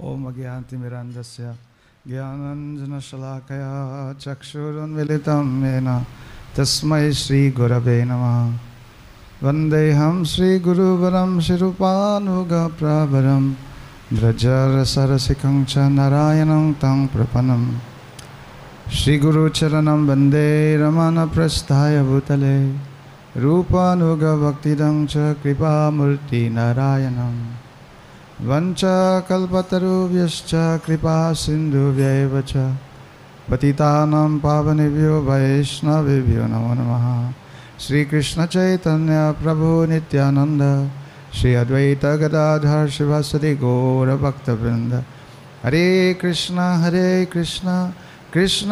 ॐ अज्ञानतिमिरन्दस्य ज्ञानञ्जनशलाकया चक्षुरुन्मिलितं येन। तस्मै श्रीगुरवे नमः। वन्देऽहं श्रीगुरुवरं शिरुपानुगप्रवरं व्रजरसरसिकं च नारायणं तं प्रपन्नं। श्रीगुरुचरणं वंदे रमणप्रस्थाय भूतले, रूपानुगभक्तिदं च वञ्चकल्पतरुभ्यश्च कृपा सिन्धुभ्यैव च। पतितानां पावनेभ्यो वैष्णवेभ्यो नमो नमः। श्रीकृष्णचैतन्यप्रभु नित्यानन्द। श्री अद्वैतगदाधर गौरभक्तवृन्द। हरे कृष्ण हरे कृष्ण। कृष्ण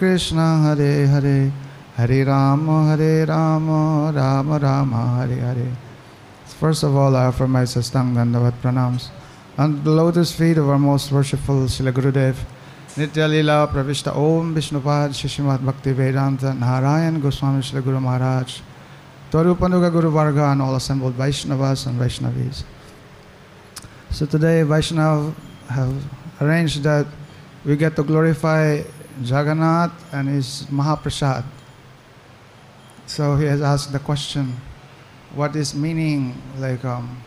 कृष्ण, हरे हरे। हरे राम हरे राम। राम राम, हरे हरे। First of all, I offer my sastang dandavat pranams on the lotus feet of our most worshipful Srila Gurudev, Nitya Lila Pravishta Om Vishnupad Shishimat Bhakti Vedanta Narayan Goswami Srila Guru Maharaj, Twarupanuga Guru Varga and all assembled Vaishnavas and Vaishnavis. So today Vaishnav have arranged that we get to glorify Jagannath and his Mahaprasad. So he has asked the question, what is meaning like um,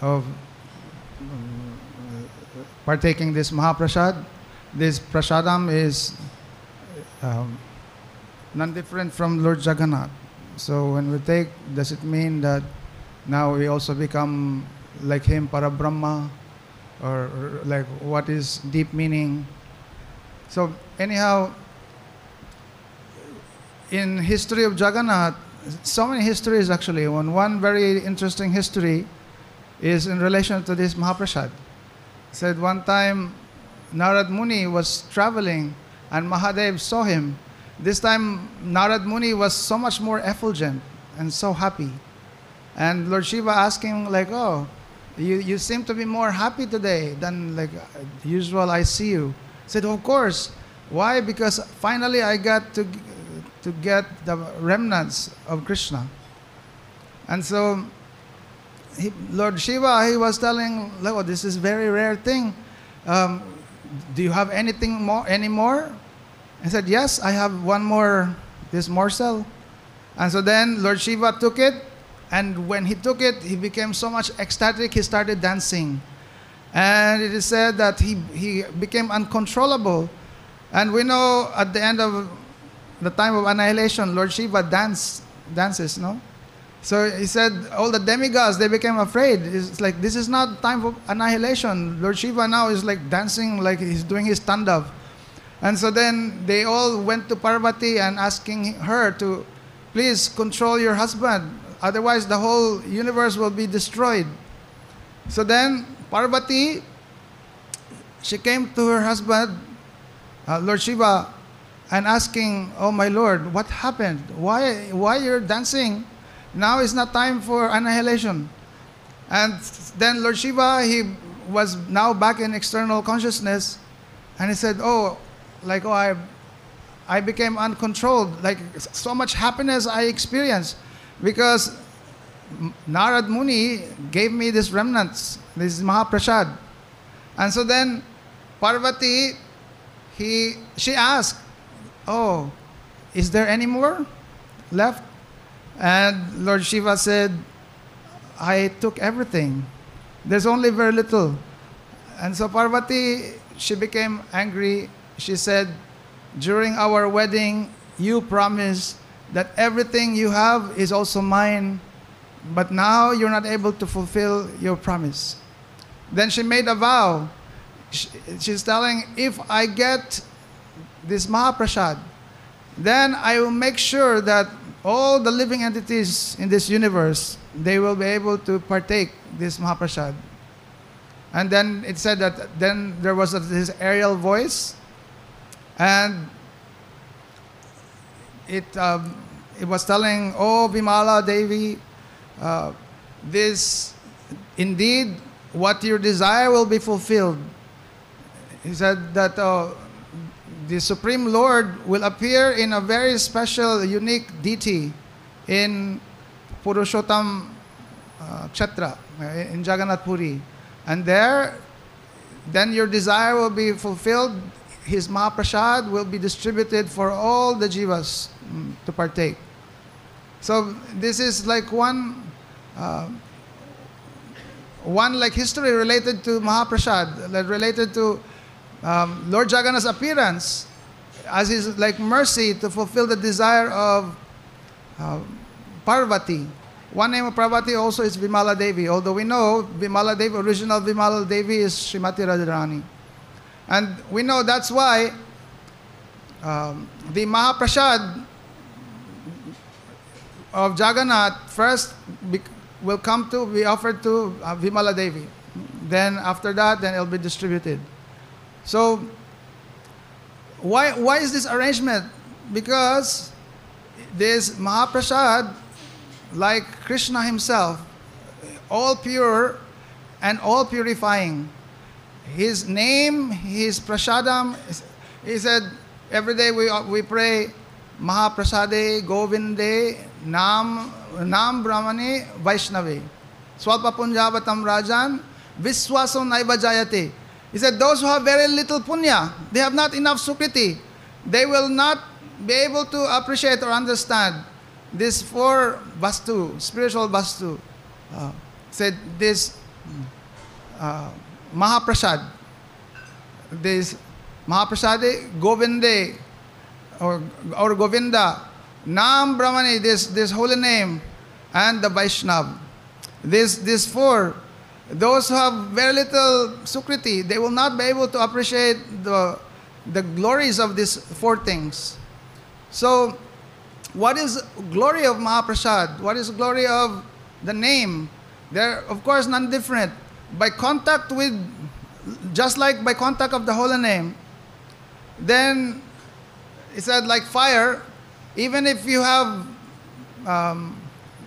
of um, partaking this Mahaprasad? This prasadam is um, non-different from Lord Jagannath. So when we take, does it mean that now we also become like him, para Brahma, or like what is deep meaning? So anyhow, in history of Jagannath, so many histories actually. One, one very interesting history is in relation to this Mahaprasad. Said one time Narad Muni was traveling and Mahadev saw him. This time Narad Muni was so much more effulgent and so happy. And Lord Shiva asked him like, oh, you, you seem to be more happy today than like usual I see you. Said, of course. Why? Because finally I got to to get the remnants of Krishna. And so he, Lord Shiva, he was telling, oh, this is very rare thing. Um, do you have anything more, any more? He said, yes, I have one more, this morsel. And so then Lord Shiva took it, and when he took it, he became so much ecstatic, he started dancing. And it is said that he, he became uncontrollable. And we know at the end of the time of annihilation, Lord Shiva dance, dances, no? So he said all the demigods, they became afraid. It's like, this is not time for annihilation. Lord Shiva now is like dancing like he's doing his tandav. And so then they all went to Parvati and asking her to please control your husband. Otherwise the whole universe will be destroyed. So then Parvati, she came to her husband, uh, Lord Shiva, and asking, "Oh my Lord, what happened? Why why you're dancing? Now is not time for annihilation." And then Lord Shiva, he was now back in external consciousness, and he said, "Oh, like oh I, I became uncontrolled. Like so much happiness I experienced, because Narad Muni gave me this remnants, this Mahaprasad, and so then Parvati, he she asked." Oh, is there any more left? And Lord Shiva said, I took everything. There's only very little. And so Parvati, she became angry. She said, During our wedding, you promised that everything you have is also mine, but now you're not able to fulfill your promise. Then she made a vow. She's telling, If I get this Mahaprasad, then I will make sure that all the living entities in this universe, they will be able to partake this Mahaprasad. And then it said that then there was this aerial voice, and it, um, it was telling, Oh, Vimala Devi, uh, this indeed what your desire will be fulfilled. He said that uh, the Supreme Lord will appear in a very special, unique deity in Purushottam uh, Kshetra, in Jagannath Puri. And there, then your desire will be fulfilled. His Mahaprasad will be distributed for all the jivas mm, to partake. So this is like one, uh, one like history related to Mahaprasad, related to um, Lord Jagannath's appearance as his like mercy to fulfill the desire of uh, Parvati. One name of Parvati also is Vimala Devi, although we know Vimala Devi, original Vimala Devi is Srimati Radharani. And we know that's why um, the Mahaprasad of Jagannath first be, will come to be offered to uh, Vimala Devi. Then after that, then it'll be distributed. So why, why is this arrangement? Because this Mahaprasad, like Krishna himself, all pure and all purifying. His name, his prasadam, he said, every day we, we pray, Mahaprasade Govinde Nam, Nam Brahmane Vaishnavi. Swalpa Rajan Viswaso Naiva Jayate. He said, Those who have very little punya, they have not enough sukriti, they will not be able to appreciate or understand this four vastu, spiritual vastu. Uh, said this uh, Mahaprasad, this Mahaprasade Govinde or, or Govinda, Nam Brahmani, this, this holy name, and the Vaishnav. This, these four those who have very little sukriti, they will not be able to appreciate the, the glories of these four things. So, what is glory of Mahaprasad? What is glory of the name? They're, of course, none different. By contact with, just like by contact of the holy name, then it said like fire, even if you have um,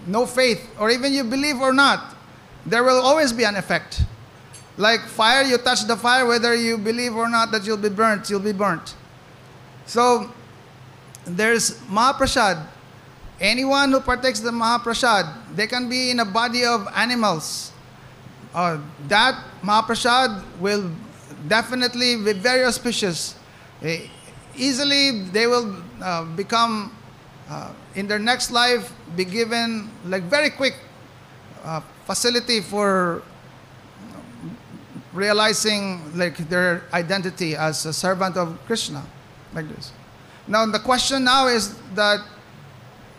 no faith, or even you believe or not, there will always be an effect. Like fire, you touch the fire, whether you believe or not that you'll be burnt, you'll be burnt. So there's Mahaprasad. Anyone who partakes the Mahaprasad, they can be in a body of animals. Uh, that Mahaprasad will definitely be very auspicious. Easily, they will uh, become, uh, in their next life, be given like very quick uh, facility for realizing like their identity as a servant of Krishna, like this. Now the question now is that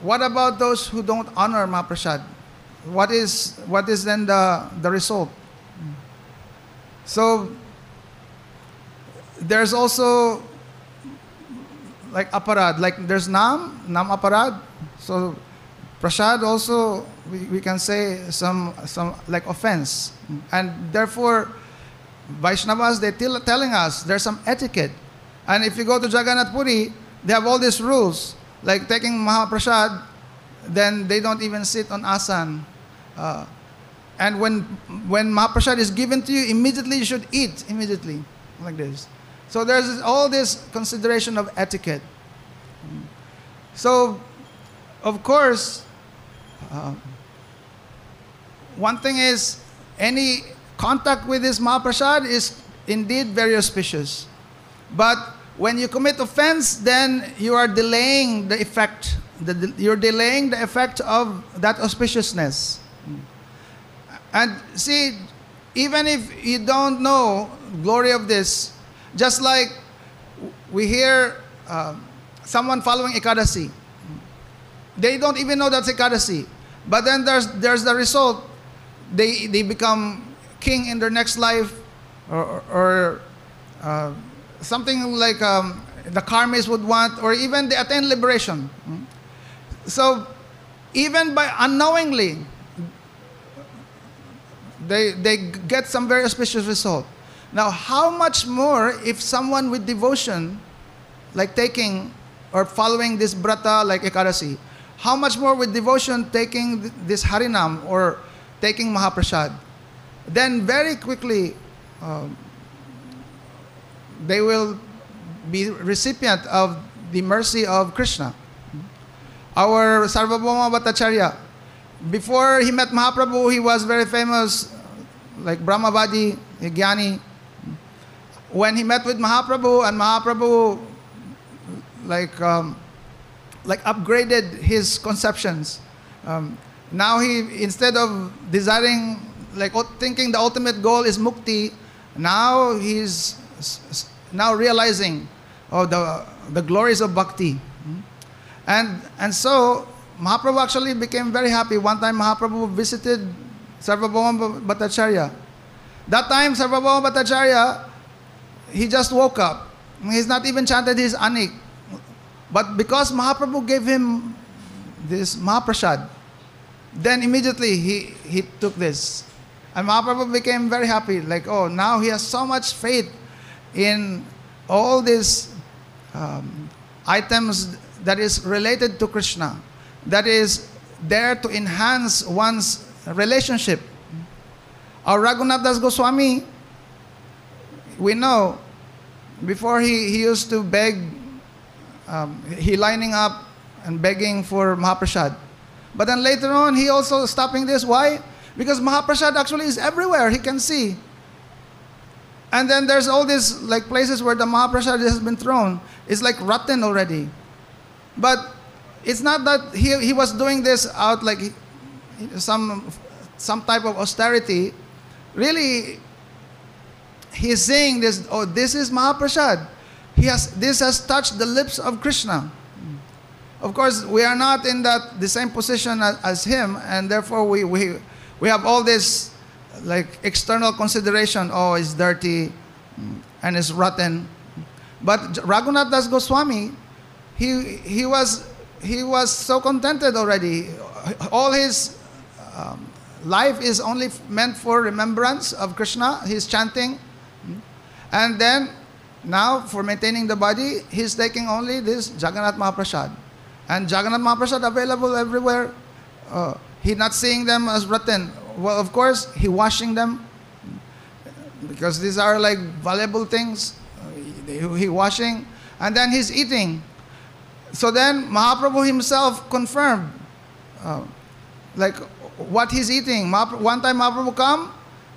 what about those who don't honor Mahaprasad? What is what is then the the result? So there's also like aparad, like there's nam, nam aparad. So prasad also we, we can say some, some like offense. And therefore, Vaishnavas, they're tell, telling us there's some etiquette. And if you go to Jagannath Puri, they have all these rules. Like taking Mahaprasad, then they don't even sit on asan. Uh, and when, when Mahaprasad is given to you, immediately you should eat, immediately, like this. So there's all this consideration of etiquette. So, of course, uh, one thing is, any contact with this Mahaprasad is indeed very auspicious. But when you commit offense, then you are delaying the effect. The, you're delaying the effect of that auspiciousness. And see, even if you don't know glory of this, just like we hear uh, someone following Ekadasi, they don't even know that's Ekadasi. But then there's, there's the result they, they become king in their next life or, or uh, something like um, the karmis would want or even they attain liberation. So even by unknowingly, they, they get some very auspicious result. Now, how much more if someone with devotion, like taking or following this brata like Ekadasi, how much more with devotion taking this Harinam or taking Mahaprasad, then very quickly um, they will be recipient of the mercy of Krishna. Our Sarvabhauma Bhattacharya, before he met Mahaprabhu, he was very famous, like Brahmavadi, Jnani. when he met with Mahaprabhu and Mahaprabhu like um, like upgraded his conceptions. Um, now he instead of desiring like thinking the ultimate goal is mukti, now he's now realizing oh the the glories of bhakti. Hmm? And and so Mahaprabhu actually became very happy. One time Mahaprabhu visited Sarvabhauma Bhattacharya. That time Sarvabhauma Bhattacharya, he just woke up. He's not even chanted his anik. But because Mahaprabhu gave him this Mahaprasad, then immediately he, he took this. And Mahaprabhu became very happy. Like, oh, now he has so much faith in all these um, items that is related to Krishna, that is there to enhance one's relationship. Our Raghunath Das Goswami, we know, before he, he used to beg, um, he lining up and begging for Mahaprasad. But then later on, he also stopping this. Why? Because Mahaprasad actually is everywhere. He can see. And then there's all these like places where the Mahaprasad has been thrown. It's like rotten already. But it's not that he, he was doing this out like some, some type of austerity. Really, he's saying this, oh, this is Mahaprasad. He has, this has touched the lips of Krishna. Of course, we are not in that the same position as, as him, and therefore we, we, we have all this like external consideration. Oh, it's dirty mm, and it's rotten. But Raghunath Das Goswami, he, he, was, he was so contented already. All his um, life is only meant for remembrance of Krishna. He's chanting. And then, now for maintaining the body, he's taking only this Jagannath Mahaprasad. And Jagannath Mahaprasad available everywhere. Uh, he not seeing them as rotten. Well, of course, he washing them because these are like valuable things. He, he washing, and then he's eating. So then Mahaprabhu himself confirmed, uh, like what he's eating. Mahapra- One time Mahaprabhu come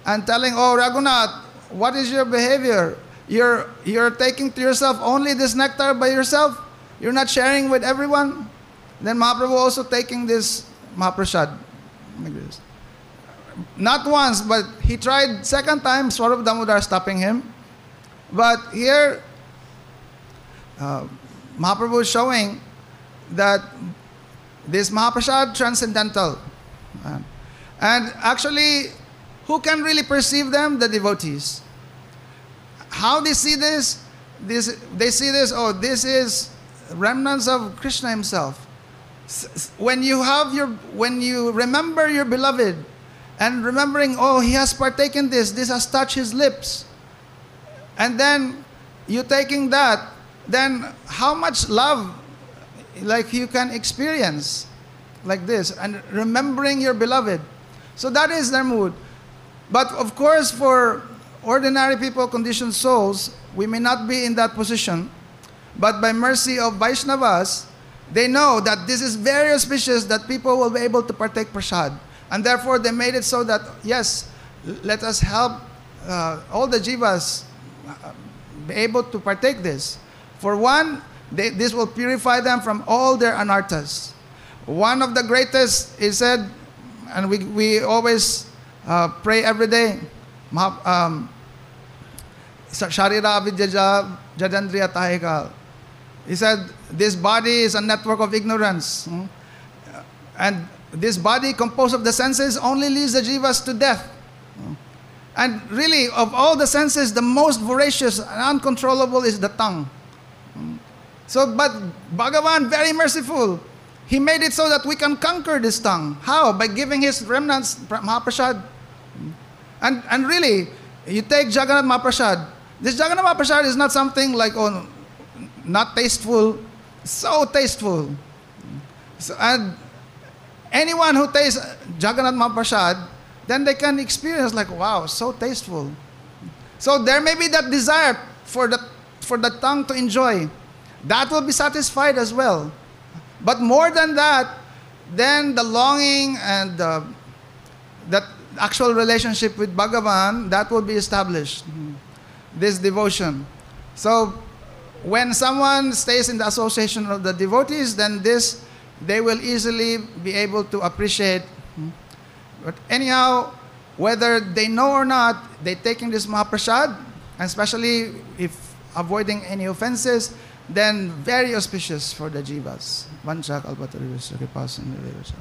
and telling, "Oh Raghunath, what is your behavior? You're you're taking to yourself only this nectar by yourself. You're not sharing with everyone." Then Mahaprabhu also taking this Mahaprasad. Not once, but he tried second time, Swarup Damodar stopping him. But here, uh, Mahaprabhu is showing that this Mahaprasad transcendental. And actually, who can really perceive them? The devotees. How they see this? This they see this. Oh, this is remnants of Krishna Himself. When you have your, when you remember your beloved, and remembering, oh, he has partaken this. This has touched his lips. And then you taking that, then how much love, like you can experience, like this, and remembering your beloved. So that is their mood. But of course, for ordinary people, conditioned souls, we may not be in that position. But by mercy of Vaishnavas, they know that this is very auspicious that people will be able to partake prasad. And therefore, they made it so that, yes, let us help uh, all the jivas uh, be able to partake this. For one, they, this will purify them from all their anarthas. One of the greatest is said, and we, we always uh, pray every day, um, Sharira Vidyaja Jadandriya Tahika. He said, This body is a network of ignorance. And this body composed of the senses only leads the jivas to death. And really, of all the senses, the most voracious and uncontrollable is the tongue. So, but Bhagavan, very merciful, he made it so that we can conquer this tongue. How? By giving his remnants pra- Mahaprasad. And, and really, you take Jagannath Mahaprasad. This Jagannath Mahaprasad is not something like, oh, not tasteful, so tasteful. So, and anyone who tastes Jagannath Mahaprasad, then they can experience like, wow, so tasteful. So there may be that desire for the, for the tongue to enjoy. That will be satisfied as well. But more than that, then the longing and uh, that actual relationship with Bhagavan, that will be established. this devotion. So when someone stays in the association of the devotees, then this they will easily be able to appreciate. But anyhow, whether they know or not, they taking this Mahaprasad, and especially if avoiding any offenses, then very auspicious for the jivas. Vancha kalpatarivasya kripasinivasya.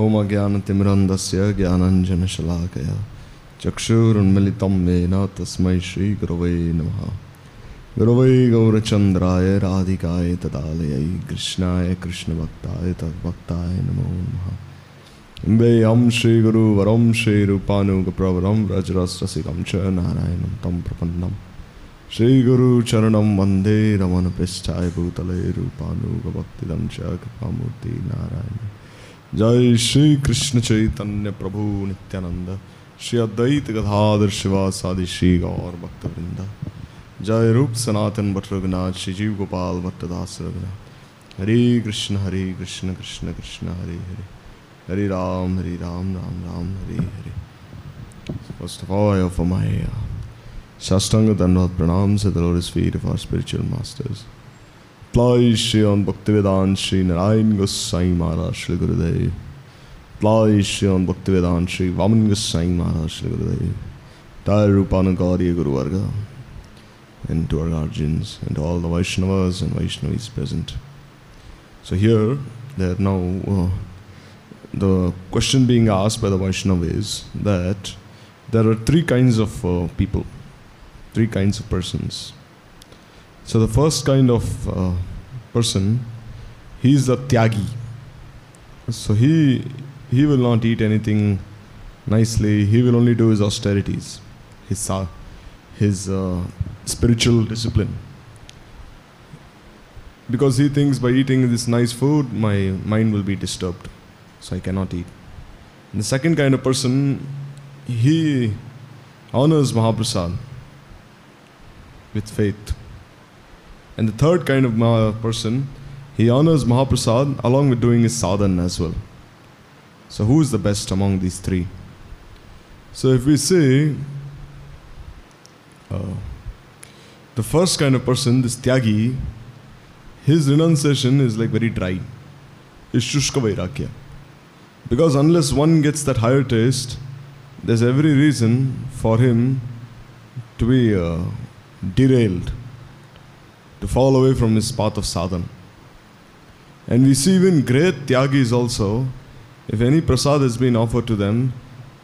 ॐ अज्ञानतिमिरन्दस्य ज्ञानञ्जनशलाकया चक्षुरुन्मिलितं येन तस्मै श्रीगुरवे नमः। गुरवै गौरचन्द्राय राधिकाय तदालयै कृष्णाय कृष्णभक्ताय तद्भक्ताय नमो नमः। इम्बेयं श्रीगुरुवरं श्रीरूपानुगप्रवरं व्रजरसरसिकं च नारायणं तं प्रपन्नं। श्रीगुरुचरणं वंदे रमणपृष्ठाय भूतले रूपानुगभक्तिदं च कृपामूर्ति नारायण। जय श्री कृष्ण चैतन्य प्रभु नित्यानंद श्री अद्वैत गधाधर शिवासादि श्री गौर भक्तवृंद जय रूप सनातन भट्ट रघुनाथ श्री जीव गोपाल भट्टदास रघुनाथ। हरे कृष्ण हरे कृष्ण कृष्ण कृष्ण हरे हरे। हरे राम हरे राम राम राम हरे हरे। I offer my uh, Shastanga Dandvat pranams at the lotus feet of our spiritual Apply Shri on Bhaktivedant Shri Narayan Gosai Maharaj Shri Gurudev. Apply Shri on Shri Vaman Gosai Maharaj Shri Gurudev. Entire Rupanagari Guru Varga. And to our guardians and to all the Vaishnavas and Vaishnavis present. So here, there now, uh, the question being asked by the Vaishnava is that there are three kinds of uh, people, three kinds of persons. So the first kind of uh, person, he is the tyagi. So he he will not eat anything nicely. He will only do his austerities, his his uh, spiritual discipline. Because he thinks by eating this nice food, my mind will be disturbed, so I cannot eat. And the second kind of person, he honors Mahaprasad with faith. And the third kind of person, he honors Mahaprasad along with doing his sadhan as well. So, who is the best among these three? So, if we say uh, the first kind of person, this Tyagi, his renunciation is like very dry. It's Shushka Vairagya. Because unless one gets that higher taste, there's every reason for him to be uh, derailed to fall away from his path of sadhana. And we see even great tyagis also, if any prasad has been offered to them,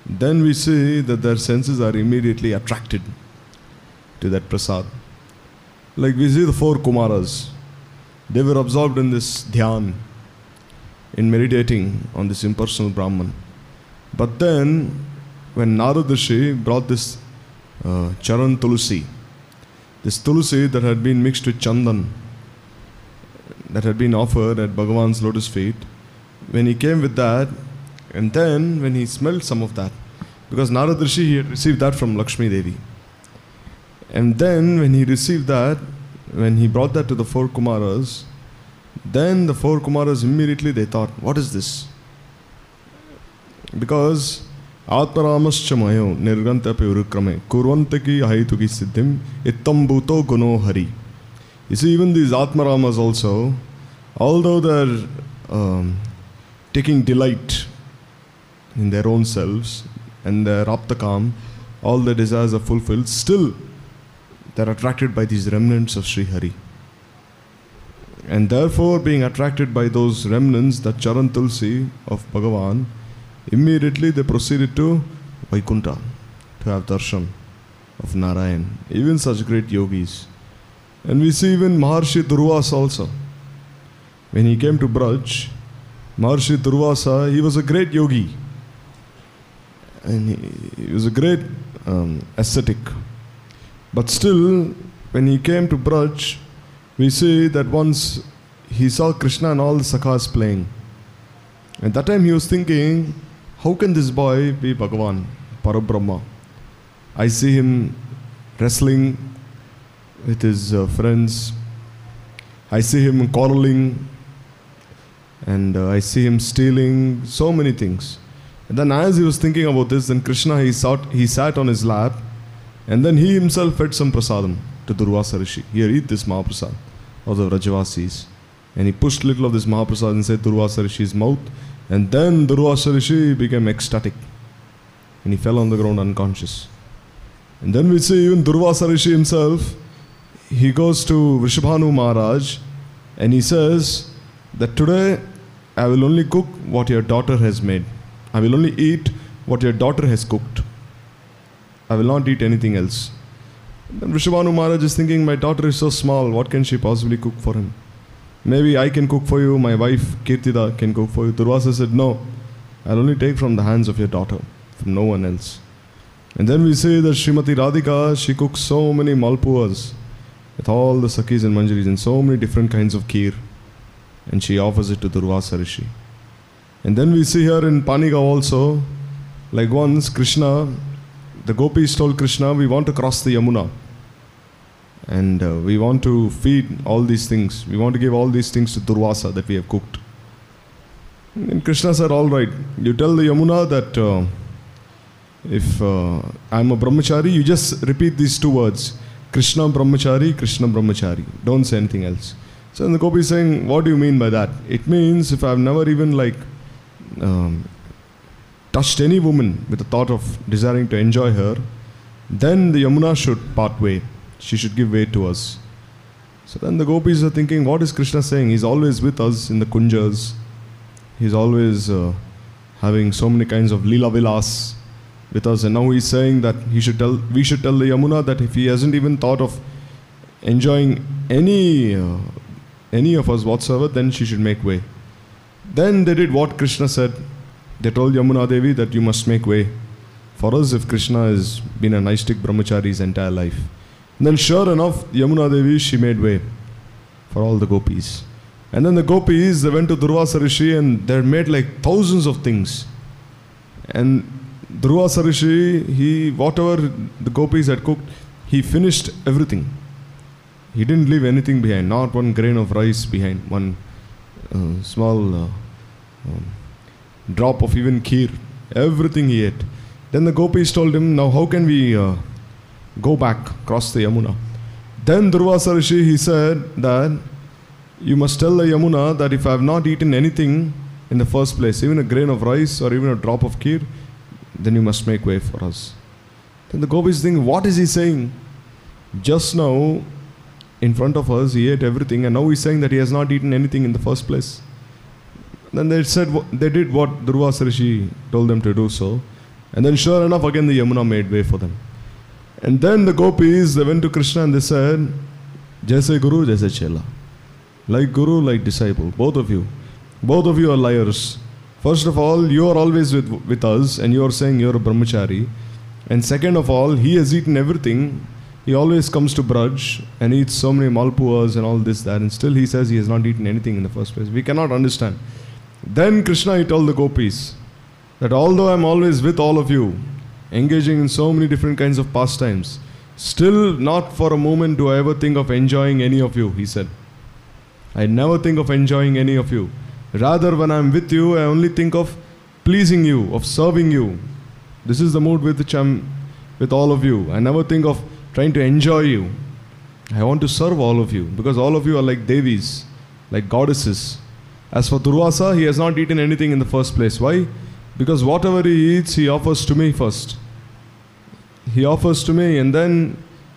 then we see that their senses are immediately attracted to that prasad. Like we see the four Kumaras, they were absorbed in this dhyan, in meditating on this impersonal Brahman. But then, when Narad Rishi brought this uh, Charan Tulsi, this tulsi that had been mixed with chandan, that had been offered at Bhagavan's lotus feet, when he came with that, and then when he smelled some of that, because Narad he had received that from Lakshmi Devi. And then when he received that, when he brought that to the four Kumaras, then the four Kumaras immediately they thought, what is this? Because Mayo nirganta pe urukrame kurvantaki haituki siddhim ittam bhuto guno hari. You see, even these Atmaramas also, although they're um, taking delight in their own selves, and their Raptakam, all their desires are fulfilled, still they're attracted by these remnants of Sri Hari. And therefore, being attracted by those remnants, the Charan Tulsi of Bhagavan, immediately they proceeded to Vaikuntha to have darshan of Narayan. Even such great yogis. And we see even Maharshi Durvas also. When he came to Braj, Maharshi Durvasa, he was a great yogi. And he, he was a great um, ascetic. But still, when he came to Braj, we see that once he saw Krishna and all the sakhas playing. At that time he was thinking, how can this boy be Bhagavan, Parabrahma? I see him wrestling with his uh, friends. I see him quarreling. And uh, I see him stealing so many things. And then as he was thinking about this, then Krishna, he, sat, he sat on his lap. And then he himself fed some prasadam to Durvasa Rishi. Here, eat this Mahaprasad of the Brajavasis. And he pushed little of this Mahaprasad inside Durvasa Rishi's mouth. And then Durvasa Rishi became ecstatic. And he fell on the ground unconscious. And then we see even Durvasa Rishi himself, he goes to Vrishabhanu Maharaj and he says that today I will only cook what your daughter has made. I will only eat what your daughter has cooked. I will not eat anything else. Then Vrishabhanu Maharaj is thinking, My daughter is so small, what can she possibly cook for him? Maybe I can cook for you, my wife Kirtida can cook for you. Durvasa said, No, I'll only take from the hands of your daughter, from no one else. And then we say that Srimati Radhika, she cooks so many malpuas with all the sakis and manjaris and so many different kinds of kheer. And she offers it to Durvasa Rishi. And then we see here in Panigav also, like once Krishna, the gopis told Krishna, we want to cross the Yamuna. And uh, we want to feed all these things. We want to give all these things to Durvasa that we have cooked. And Krishna said, All right, you tell the Yamuna that uh, if uh, I'm a brahmachari, you just repeat these two words Krishna brahmachari, Krishna brahmachari. Don't say anything else. So the gopi is saying, What do you mean by that? It means if I've never even like um, touched any woman with the thought of desiring to enjoy her, then the Yamuna should part way. She should give way to us. So then the gopis are thinking, what is Krishna saying? He's always with us in the kunjas. He's always uh, having so many kinds of lila vilas with us, and now he's saying that he should tell, we should tell the Yamuna that if he hasn't even thought of enjoying any uh, any of us whatsoever, then she should make way. Then they did what Krishna said. They told Yamuna Devi that you must make way for us if Krishna has been a Naistik brahmachari his entire life. Then sure enough, Yamuna Devi, she made way for all the gopis. And then the gopis, they went to Durvasa Rishi and they made like thousands of things. And Durvasa Rishi, he, whatever the gopis had cooked, he finished everything. He didn't leave anything behind, not one grain of rice behind, one uh, small uh, um, drop of even kheer. Everything he ate. Then the gopis told him, Now how can we uh, go back, cross the Yamuna? Then Durvasa Rishi, he said that you must tell the Yamuna that if I have not eaten anything in the first place, even a grain of rice or even a drop of kheer, then you must make way for us. Then the gopis think, what is he saying? Just now, in front of us, he ate everything, and now he's saying that he has not eaten anything in the first place. Then they said they did what Durvasa Rishi told them to do so, and then sure enough, again the Yamuna made way for them. And then the gopis they went to Krishna and they said, Jaise Guru, Jaise Chela. Like Guru, like disciple, both of you. Both of you are liars. First of all, you are always with, with us and you are saying you're a brahmachari. And second of all, he has eaten everything. He always comes to Braj and eats so many malpuas and all this, that, and still he says he has not eaten anything in the first place. We cannot understand. Then Krishna, he told the gopis that although I'm always with all of you, engaging in so many different kinds of pastimes, still not for a moment do I ever think of enjoying any of you, he said. I never think of enjoying any of you. Rather, when I'm with you, I only think of pleasing you, of serving you. This is the mood with which I'm with all of you. I never think of trying to enjoy you. I want to serve all of you because all of you are like Devis, like goddesses. As for Durvasa, he has not eaten anything in the first place. Why? Because whatever he eats, he offers to me first. He offers to me and then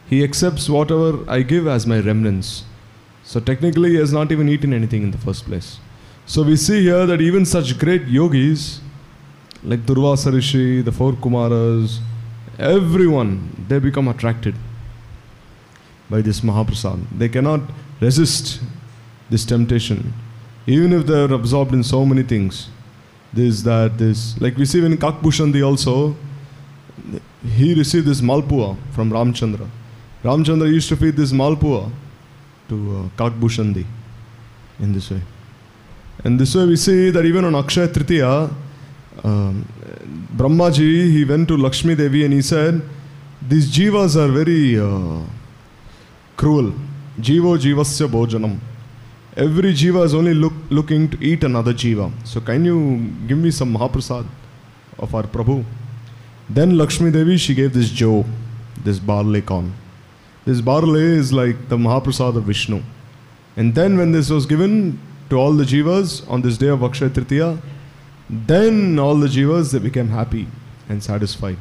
he accepts whatever I give as my remnants. So technically, he has not even eaten anything in the first place. So we see here that even such great yogis, like Durvasa Rishi, the four Kumaras, everyone, they become attracted by this Mahaprasad. They cannot resist this temptation, even if they are absorbed in so many things. This, that, this. Like we see when Kakbhushandi also, he received this Malpua from Ramchandra. Ramchandra used to feed this Malpua to uh, in this way. And this way we see that even on Akshaya Tritiya, um, Brahmaji, he went to Lakshmi Devi and he said, These jivas are very uh, cruel. Jivo jivasya bhojanam. Every jiva is only look, looking to eat another jiva. So can you give me some Mahaprasad of our Prabhu? Then Lakshmi Devi, she gave this joe, this barley corn. This barley is like the Mahaprasad of Vishnu. And then when this was given to all the jivas on this day of Akshaya Tritiya, then all the jivas they became happy and satisfied.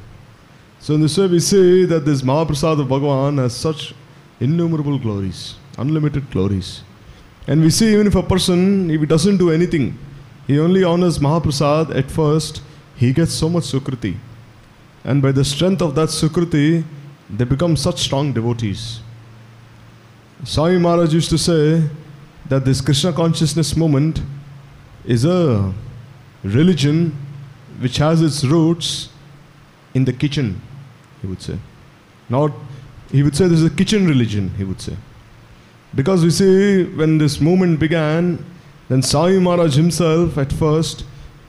So in this way we see that this Mahaprasad of Bhagavan has such innumerable glories, unlimited glories. And we see even if a person, if he doesn't do anything, he only honors Mahaprasad at first, he gets so much Sukriti. And by the strength of that Sukriti, they become such strong devotees. Swami Maharaj used to say that this Krishna consciousness movement is a religion which has its roots in the kitchen, he would say. Not, he would say this is a kitchen religion, he would say. Because we see when this movement began, then Swami Maharaj himself at first,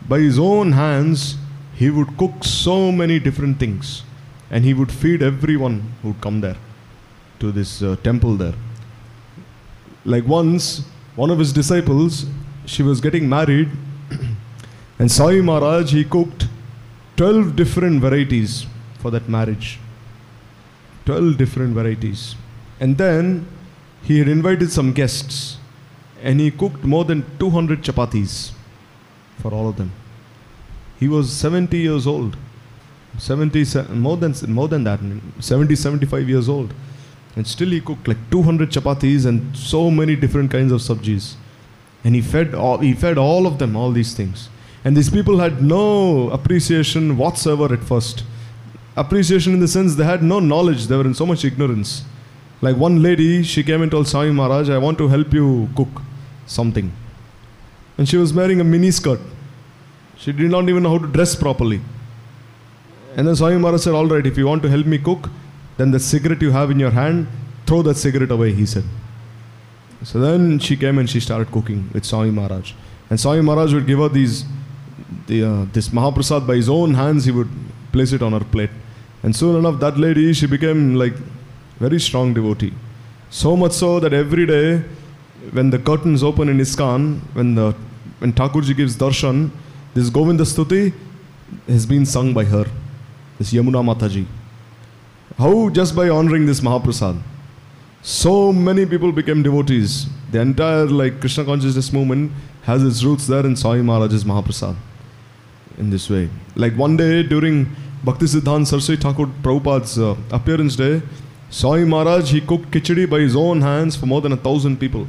by his own hands, he would cook so many different things and he would feed everyone who would come there to this uh, temple there. Like once, one of his disciples, she was getting married, and Swami Maharaj he cooked 12 different varieties for that marriage. 12 different varieties. And then he had invited some guests and he cooked more than 200 chapatis for all of them. He was 70 years old. 70 more than more than that 70 75 years old. And still he cooked like 200 chapatis and so many different kinds of sabjis. And he fed all, he fed all of them all these things. And these people had no appreciation whatsoever at first. Appreciation in the sense they had no knowledge. They were in so much ignorance. Like one lady she came and told Swami Maharaj I want to help you cook something. And she was wearing a mini skirt she did not even know how to dress properly and then Swami Maharaj said, All right, if you want to help me cook, then the cigarette you have in your hand, throw that cigarette away, he said. So then she came and she started cooking with Swami Maharaj. And Swami Maharaj would give her these, the, uh, this Mahaprasad by his own hands, he would place it on her plate. And soon enough, that lady, she became like very strong devotee. So much so that every day, when the curtains open in ISKCON, when, the, when Thakurji gives darshan, this Govinda Stuti has been sung by her this Yamuna Mataji. How just by honoring this Mahaprasad, so many people became devotees. The entire like Krishna consciousness movement has its roots there in Swami Maharaj's Mahaprasad. In this way, like one day during Bhakti Siddhant Saraswati Thakur Prabhupada's uh, appearance day, Swami Maharaj he cooked khichdi by his own hands for more than a thousand people.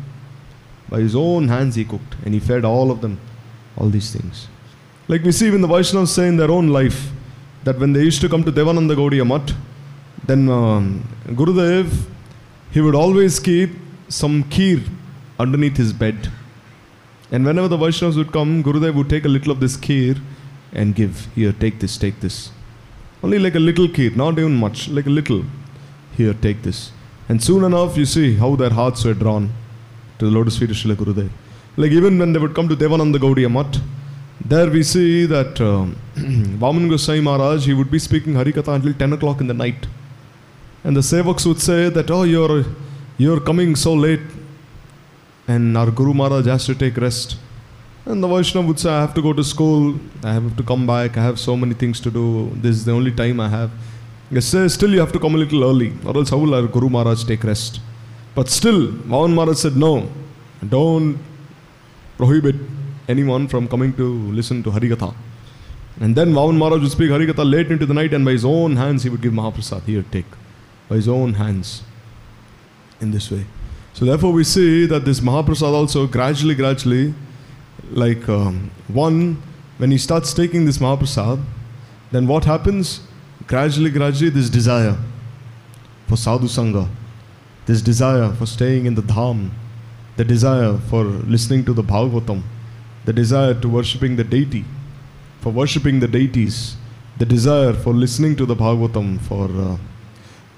By his own hands he cooked and he fed all of them, all these things. Like we see even the Vaishnavas say in their own life, that when they used to come to Devananda Gaudiya Math, then um, Gurudev, he would always keep some kheer underneath his bed. And whenever the Vaishnavas would come, Gurudev would take a little of this kheer and give. Here, take this, take this. Only like a little kheer, not even much, like a little. Here, take this. And soon enough, you see how their hearts were drawn to the lotus feet of Srila Gurudev. Like even when they would come to Devananda Gaudiya Math, there we see that uh, Vaman Goswami Maharaj, he would be speaking Harikatha until 10 o'clock in the night. And the Sevaks would say that, oh, you're, you're coming so late and our Guru Maharaj has to take rest. And the Vaishnava would say, I have to go to school, I have to come back, I have so many things to do, this is the only time I have. They say, still you have to come a little early, or else how will our Guru Maharaj take rest? But still, Vaman Maharaj said, no, don't prohibit anyone from coming to listen to Harikatha. And then Vaman Maharaj would speak Harikatha late into the night and by his own hands he would give Mahaprasad. Here, take. By his own hands. In this way. So therefore we see that this Mahaprasad also gradually, gradually, like um, one, when he starts taking this Mahaprasad, then what happens? Gradually, gradually, this desire for sadhu sangha, this desire for staying in the dham, the desire for listening to the Bhagavatam, the desire to worshipping the deity, for worshipping the deities, the desire for listening to the Bhagavatam, for uh,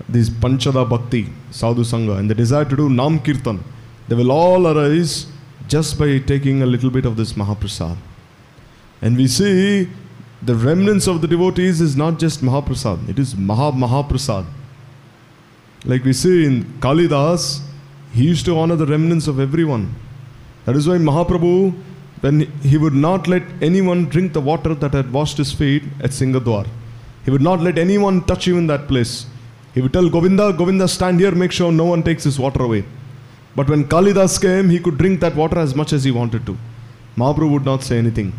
these Panchada Bhakti, Sadhu Sangha, and the desire to do Nam Kirtan, they will all arise just by taking a little bit of this Mahaprasad. And we see the remnants of the devotees is not just Mahaprasad, it is Maha Mahaprasad. Like we see in Kalidas, he used to honor the remnants of everyone. That is why Mahaprabhu, when he would not let anyone drink the water that had washed his feet at Singadwar, he would not let anyone touch him in that place. He would tell Govinda, Govinda, stand here, make sure no one takes his water away. But when Kalidas came, he could drink that water as much as he wanted to. Mahaprabhu would not say anything.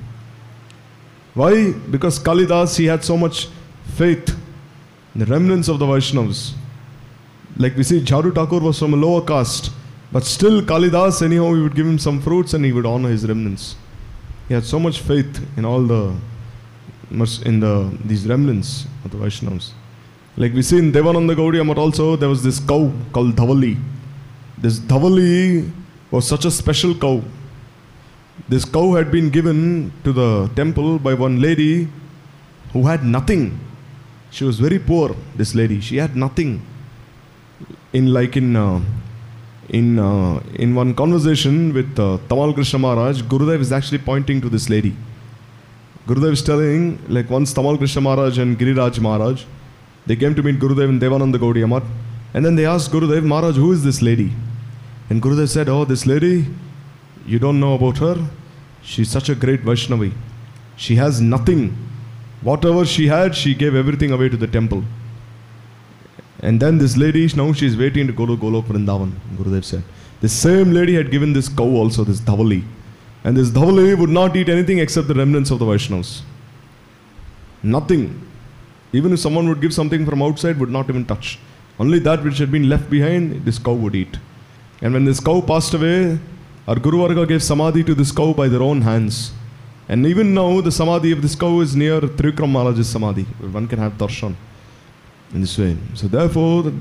Why? Because Kalidas, he had so much faith in the remnants of the Vaishnavas. Like we see, Jhadu Thakur was from a lower caste, but still Kalidas, anyhow, he would give him some fruits and he would honor his remnants. He had so much faith in all the, in the these remnants of the Vaishnavas. Like we see in Devananda Gaudiya Math also, there was this cow called Dhavali. This Dhavali was such a special cow. This cow had been given to the temple by one lady who had nothing. She was very poor, this lady. She had nothing. In like in uh, in uh, in one conversation with uh, Tamal Krishna Maharaj, Gurudev is actually pointing to this lady. Gurudev is telling, like once Tamal Krishna Maharaj and Giriraj Maharaj, they came to meet Gurudev in Devananda Gaudiya Math, and then they asked Gurudev, Maharaj, who is this lady? And Gurudev said, Oh, this lady, you don't know about her. She's such a great Vaishnavi. She has nothing. Whatever she had, she gave everything away to the temple. And then this lady, now she's waiting to go to Golok Vrindavan, Gurudev said. The same lady had given this cow also, this Dhavali. And this Dhavali would not eat anything except the remnants of the Vaishnavas. Nothing. Even if someone would give something from outside, would not even touch. Only that which had been left behind, this cow would eat. And when this cow passed away, our Guru Varga gave samadhi to this cow by their own hands. And even now, the samadhi of this cow is near Trivikram Maharaj's samadhi. One can have darshan in this way. So therefore,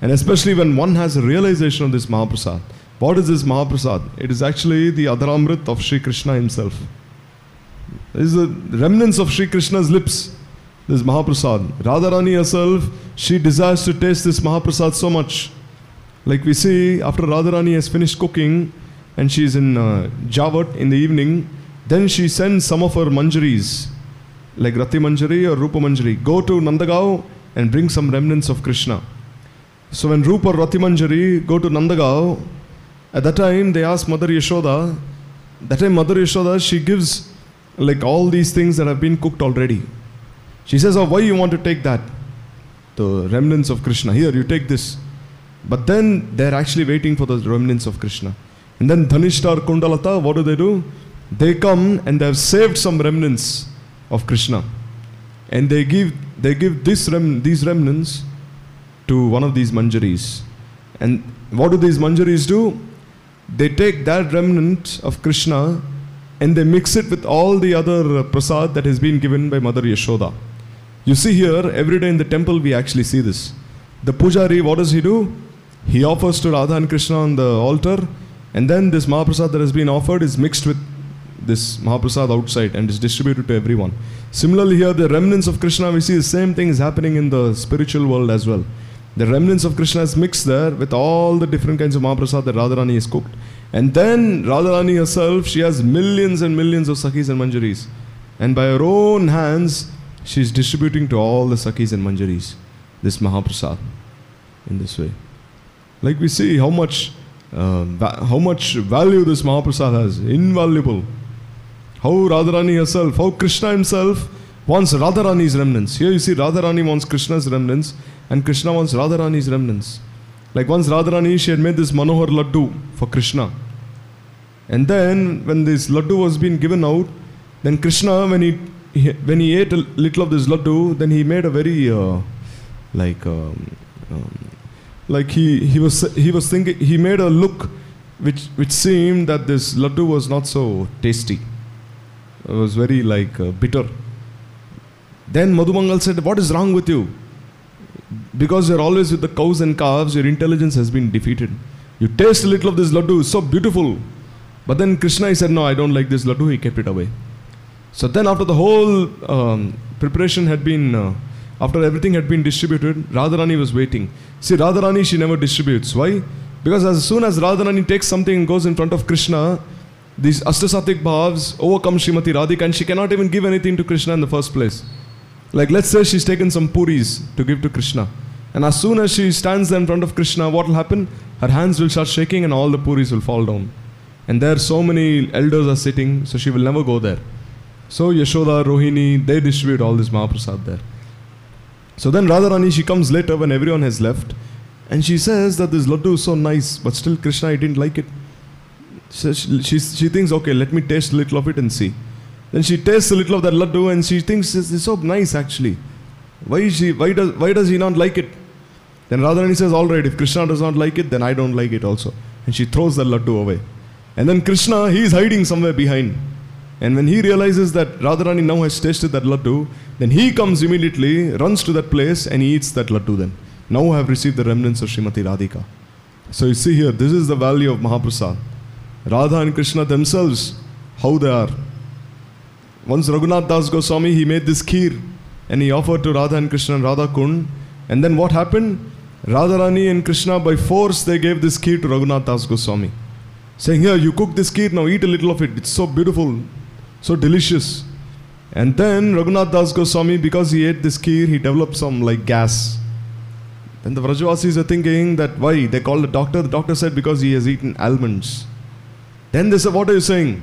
and especially when one has a realization of this Mahaprasad. What is this Mahaprasad? It is actually the Adharamrit of Sri Krishna himself. This is the remnants of Sri Krishna's lips. This Mahaprasad. Radharani herself, she desires to taste this Mahaprasad so much. Like we see, after Radharani has finished cooking and she is in uh, Javat in the evening, then she sends some of her manjaris, like Rati Manjari or Rupa Manjari, go to Nandagaon and bring some remnants of Krishna. So when Rupa or Rati Manjari go to Nandagaon, at that time they ask Mother Yashoda, that time Mother Yashoda, she gives like all these things that have been cooked already. She says, oh, why you want to take that? The remnants of Krishna. Here, you take this. But then they're actually waiting for the remnants of Krishna. And then Dhanishta or Kundalata, what do they do? They come and they have saved some remnants of Krishna. And they give they give this rem, these remnants to one of these manjaris. And what do these manjaris do? They take that remnant of Krishna and they mix it with all the other prasad that has been given by Mother Yashoda. You see here, every day in the temple we actually see this. The pujari, what does he do? He offers to Radha and Krishna on the altar, and then this Mahaprasad that has been offered is mixed with this Mahaprasad outside and is distributed to everyone. Similarly, here, the remnants of Krishna, we see the same thing is happening in the spiritual world as well. The remnants of Krishna is mixed there with all the different kinds of Mahaprasad that Radharani has cooked. And then Radharani herself, she has millions and millions of Sakhis and Manjaris. And by her own hands, she is distributing to all the Sakhis and Manjaris this Mahaprasad in this way. Like we see how much, uh, va- how much value this Mahaprasad has, invaluable. How Radharani herself, how Krishna himself wants Radharani's remnants. Here you see Radharani wants Krishna's remnants and Krishna wants Radharani's remnants. Like once Radharani, she had made this Manohar Laddu for Krishna. And then when this Laddu was being given out, then Krishna, when he he, when he ate a little of this laddu, then he made a very uh, like um, um, like he, he was he was thinking he made a look which which seemed that this laddu was not so tasty. It was very like uh, bitter. Then Madhumangal said, "What is wrong with you? Because you're always with the cows and calves, your intelligence has been defeated. You taste a little of this laddu, it's so beautiful." But then Krishna he said, "No, I don't like this laddu." He kept it away. So then, after the whole um, preparation had been, uh, after everything had been distributed, Radharani was waiting. See, Radharani, she never distributes. Why? Because as soon as Radharani takes something and goes in front of Krishna, these Astasatik bhavs overcome Srimati Radhika and she cannot even give anything to Krishna in the first place. Like, let's say she's taken some puris to give to Krishna. And as soon as she stands there in front of Krishna, what will happen? Her hands will start shaking and all the puris will fall down. And there so many elders are sitting, so she will never go there. So Yashoda, Rohini, they distribute all this Mahaprasad there. So then Radharani, she comes later when everyone has left, and she says that this laddu is so nice, but still Krishna, he didn't like it. So she, she, she thinks, okay, let me taste a little of it and see. Then she tastes a little of that laddu and she thinks it's, is so nice actually. Why she, why does, why does he not like it? Then Radharani says, all right, if Krishna does not like it, then I don't like it also. And she throws that laddu away. And then Krishna, he is hiding somewhere behind. And when he realizes that Radharani now has tasted that laddu, then he comes immediately, runs to that place and he eats that laddu then. Now I have received the remnants of Srimati Radhika. So you see here, this is the value of Mahaprasad. Radha and Krishna themselves, how they are. Once Raghunath Das Goswami, he made this kheer and he offered to Radha and Krishna and Radha Kund. And then what happened? Radharani and Krishna by force they gave this kheer to Raghunath Das Goswami. Saying, Here, you cook this kheer, now eat a little of it. It's so beautiful, so delicious. And then Raghunath Das Goswami, because he ate this kheer, he developed some like gas. Then the Brajavasis are thinking that why? They called the doctor. The doctor said because he has eaten almonds. Then they said, What are you saying?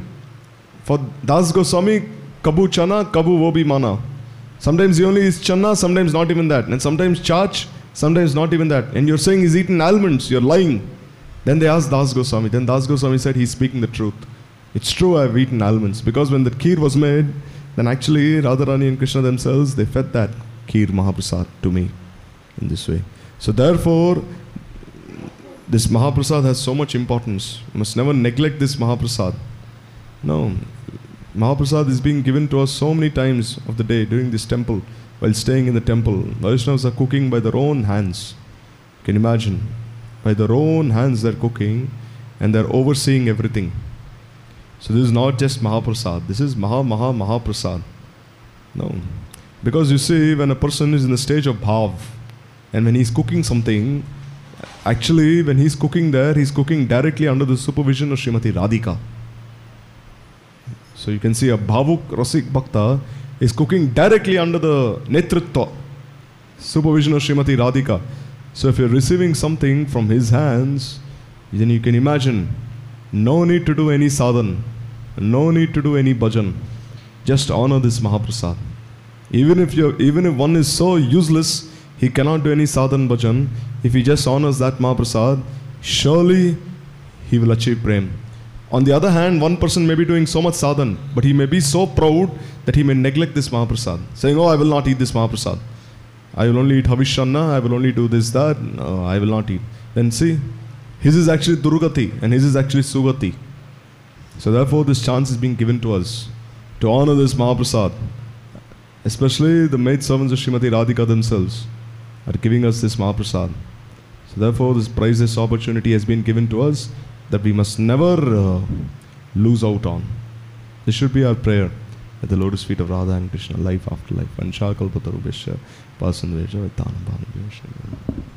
For Das Goswami, Kabu Chana, Kabu Vobi Mana. Sometimes he only eats chana, sometimes not even that. And sometimes chach, sometimes not even that. And you're saying he's eaten almonds, you're lying. Then they asked Das Goswami. Then Das Goswami said he's speaking the truth. It's true I've eaten almonds. Because when the kheer was made, then actually Radharani and Krishna themselves, they fed that kheer Mahaprasad to me in this way. So therefore, this Mahaprasad has so much importance. You must never neglect this Mahaprasad. No. Mahaprasad is being given to us so many times of the day during this temple, while staying in the temple. Vaishnavas are cooking by their own hands. Can you imagine? By their own hands they're cooking and they're overseeing everything. So this is not just Mahaprasad, this is Maha Maha Mahaprasad. No. Because you see, when a person is in the stage of bhav, and when he's cooking something, actually, when he's cooking there, he's cooking directly under the supervision of Srimati Radhika. So you can see a Bhavuk Rasik Bhakta is cooking directly under the Netritva, supervision of Srimati Radhika. So if you're receiving something from his hands, then you can imagine no need to do any sadhan, no need to do any bhajan. Just honor this Mahaprasad. Even if you're, even if one is so useless, he cannot do any sadhan bhajan. If he just honors that Mahaprasad, surely he will achieve prem. On the other hand, one person may be doing so much sadhan, but he may be so proud that he may neglect this Mahaprasad, saying, Oh, I will not eat this Mahaprasad. I will only eat Havishanna, I will only do this, that, no, I will not eat. Then see, his is actually Durugati and his is actually Sugati. So therefore, this chance is being given to us to honor this Mahaprasad. Especially the maid servants of Srimati Radhika themselves are giving us this Mahaprasad. So therefore, this priceless opportunity has been given to us that we must never uh, lose out on. This should be our prayer at the lotus feet of Radha and Krishna, life after life. Vanshakalpatarubhishya, pasandvesha, vitanam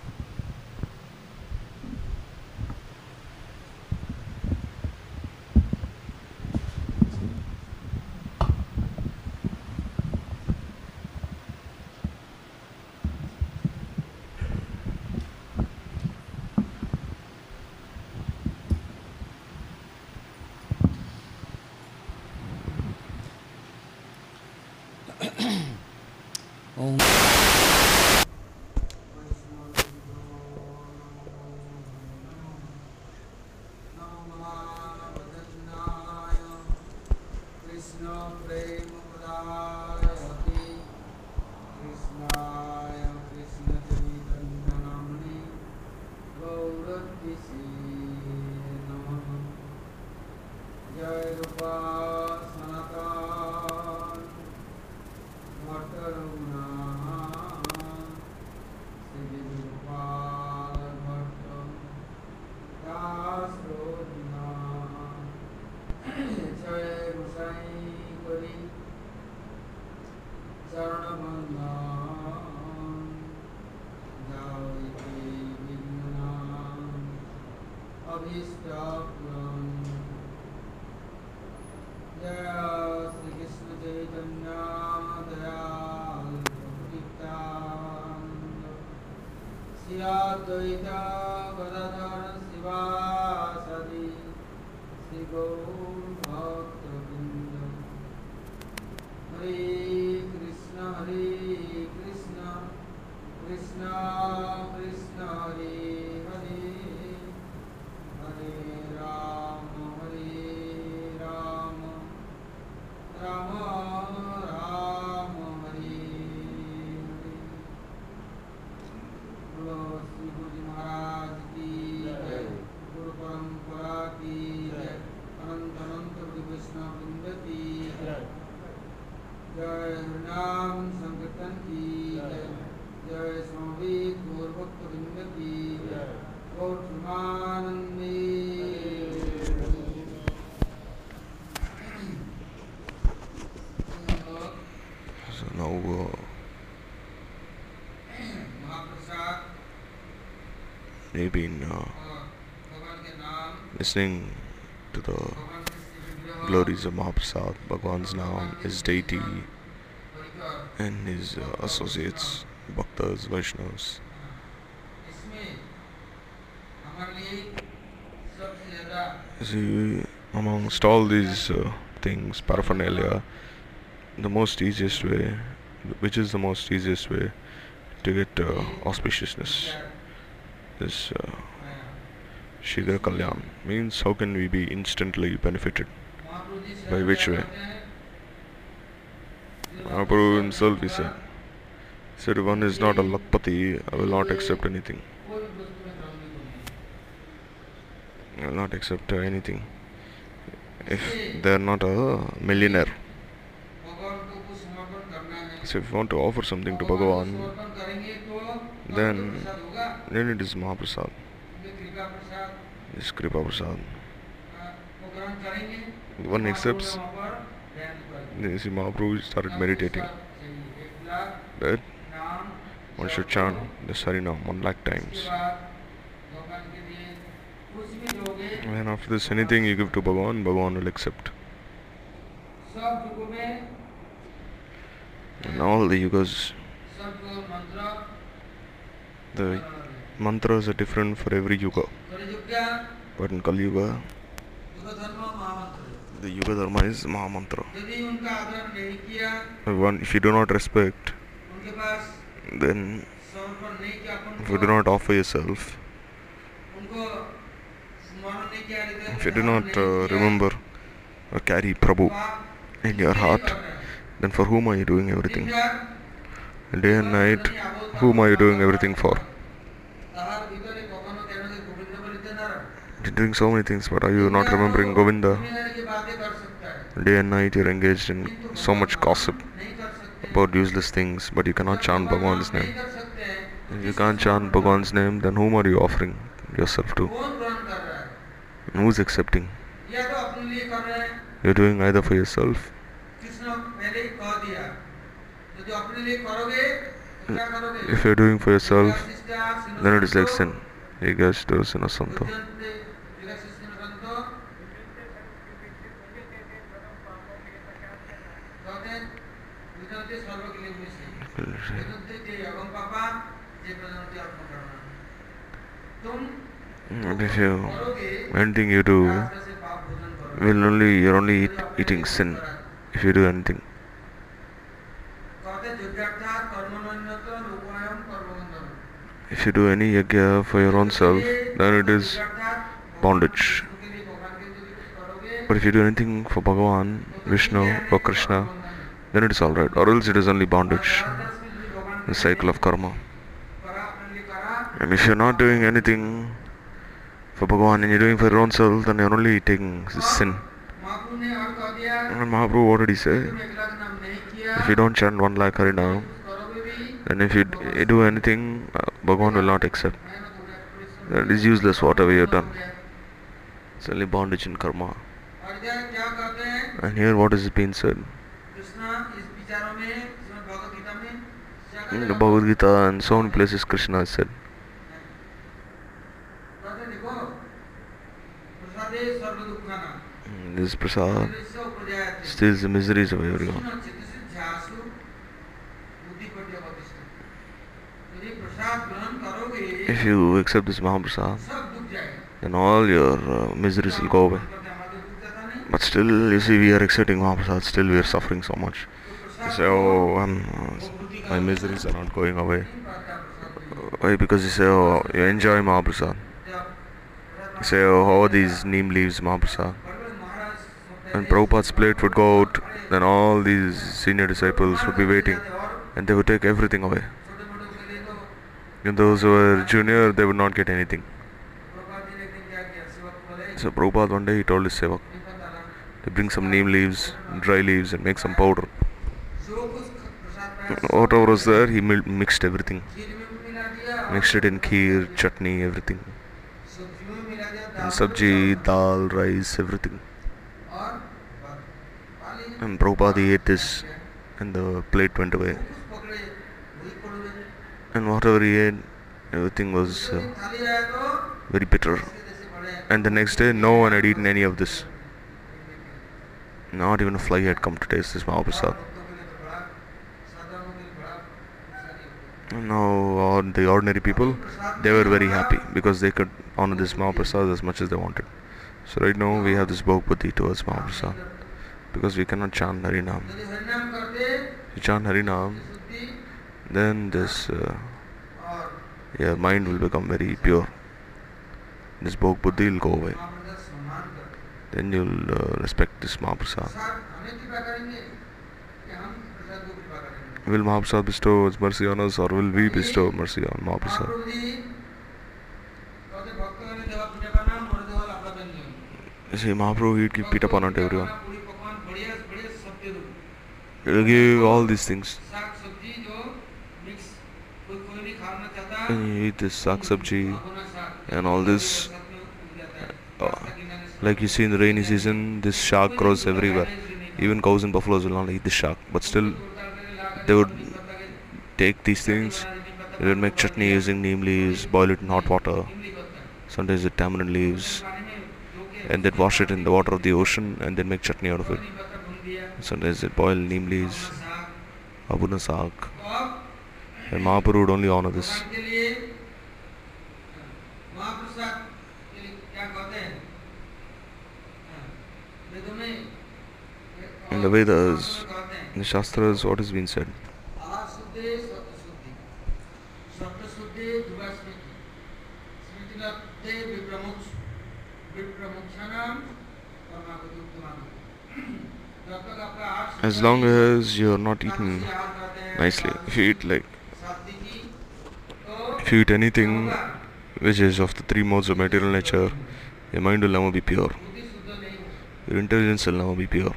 listening to the glories of Mahaprasad, Bhagwan's Naam, his deity, and his uh, associates, Bhaktas, Vaishnavas. See, amongst all these uh, things, paraphernalia, the most easiest way, which is the most easiest way to get uh, auspiciousness, is uh, uh, Shigra Kalyan. Means how can we be instantly benefited? By which way? Mahaprabhu himself he said, he said one is not a lakpati, I will not accept anything. I will not accept uh, anything. If they are not a millionaire. है So if you want to offer something to Bhagavan, तो then तो then it is Mahaprasad, is Kripa Prasad. One accepts this Mahaprabhu started meditating Then, one should chant the Harinam one lakh times. And after this, anything you give to Bhagavan, Bhagavan will accept. In all the yugas, the mantras are different for every yuga. But in Kali Yuga, the Yuga Dharma is Mahamantra. If you do not respect, then if you do not offer yourself, if you do not uh, remember or carry Prabhu in your heart, then for whom are you doing everything? Day and night, whom are you doing everything for? doing so many things, but are you not remembering Govinda? Day and night you're engaged in so much gossip about useless things, but you cannot chant Bhagwan's name. If you can't chant Bhagwan's name, then whom are you offering yourself to? And who's accepting? You're doing either for yourself. If you're doing for yourself, then it is like sin. Egas dosin asanto. If you anything you do will only you're only eat, eating sin if you do anything. If you do any yagya for your own self, then it is bondage. But if you do anything for Bhagavan, Vishnu, or Krishna, then it is alright, or else it is only bondage the cycle of karma. And if you're not doing anything for Bhagavan and you're doing for your own self, then you're only taking sin. And Mahaprabhu, what did he say? If you don't chant one lakh hari Harinam, then if you do anything, uh, Bhagavan will not accept. That is useless, whatever you have done. It's only bondage in karma. And here, what is being said? In the Bhagavad Gita and so many places, Krishna has said, This prasad steals the miseries of everyone. If you accept this Mahaprasad, then all your uh, miseries will go away. But still, you see, we are accepting Mahaprasad, still we are suffering so much. तो You my miseries are not going away. Why? Because you say, oh, you enjoy Mahaprasad. You say, oh, how are these neem leaves, Mahaprasad? And Prabhupada's plate would go out, then all these senior disciples would be waiting, and they would take everything away. And those who were junior, they would not get anything. So Prabhupada one day he told his sevak, "They bring some neem leaves, dry leaves, and make some powder whatever was there, he mixed everything. Mixed it in kheer, chutney, everything. And sabji, dal, rice, everything. And Prabhupada ate this and the plate went away. And whatever he ate, everything was uh, very bitter. And the next day, no one had eaten any of this. Not even a fly had come to taste this Mahaprasad. No, or the ordinary people, they were very happy because they could honor this Mahaprasad as much as they wanted. So right now we have this Bhogpati towards Mahaprasad because we cannot chant Harinam. If you chant Harinam, then this uh, your mind will become very pure. This Bhog will go away. Then you'll uh, respect this Mahaprasad. Will Mahapasad bestow mercy on us or will we bestow mercy on Mahapasad? See, Mahaprabhu, he'd give pita everyone. He'll give all these things. And eat this saag sabji and all this. Uh, like you see in the rainy season, this shark grows everywhere. Even cows and buffaloes will not eat the shark. But still, they would take these things, they would make chutney using neem leaves, boil it in hot water, sometimes with tamarind leaves, and they'd wash it in the water of the ocean and then make chutney out of it. Sometimes they'd boil neem leaves, abuna saag. And Mahaprabhu would only honor this. in the Vedas, in the Shastras, what is being said? As long as you're not eating nicely, if you eat like, if you eat anything which is of the three modes of material nature, your mind will never be pure, your intelligence will never be pure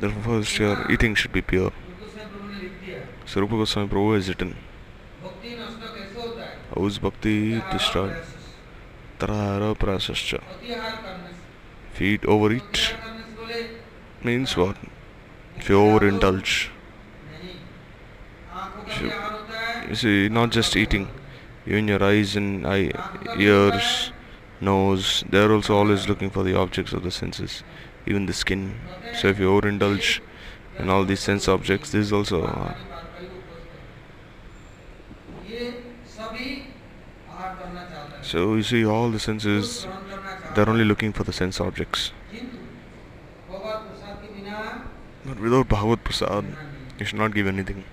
the first you eating should be pure. So Rupa Goswami Prabhu has written, How is Bhakti destroyed, Tarahara Prasascha. Feed overeat means what? If you overindulge. You, you see, not just eating, even your eyes and eye, ears, nose, they're also always looking for the objects of the senses even the skin. So if you overindulge in all these sense objects this is also uh, so you see all the senses they're only looking for the sense objects. But without Bhagavad Prasad you should not give anything.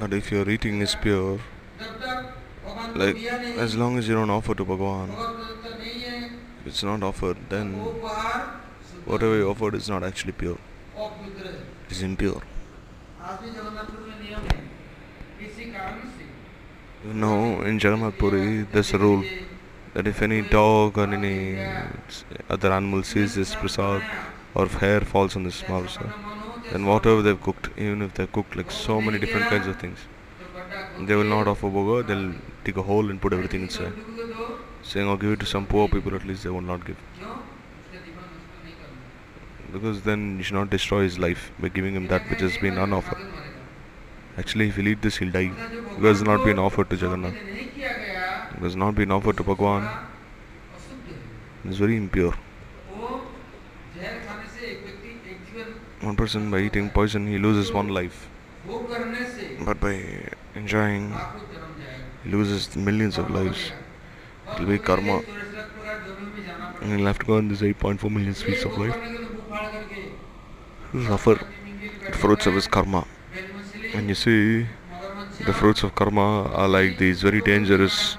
But if your eating is pure, like as long as you don't offer to Bhagavan, है if it's not offered, then whatever you offered is not actually pure. It is impure. है You know, in Jagannath there's a rule that if any dog or any other animal sees this prasad or hair falls on this Mahaprasad, then whatever they've cooked even if they cooked like so many different kinds of things they will not offer burger. They'll take a hole and put everything inside saying I'll give it to some poor people at least they will not give. Because then you should not destroy his life by giving him that which has been on offer actually if he'll eat this he'll die. It has not been offered to Jagannath. It has not been offered to Bhagwan. It's very impure. one person by eating poison he loses one life. But by enjoying he loses millions of lives. It will be karma. And he'll have to go on this 8.4 million species of life. Suffer. The fruits of his karma. And you see the fruits of karma are like these very dangerous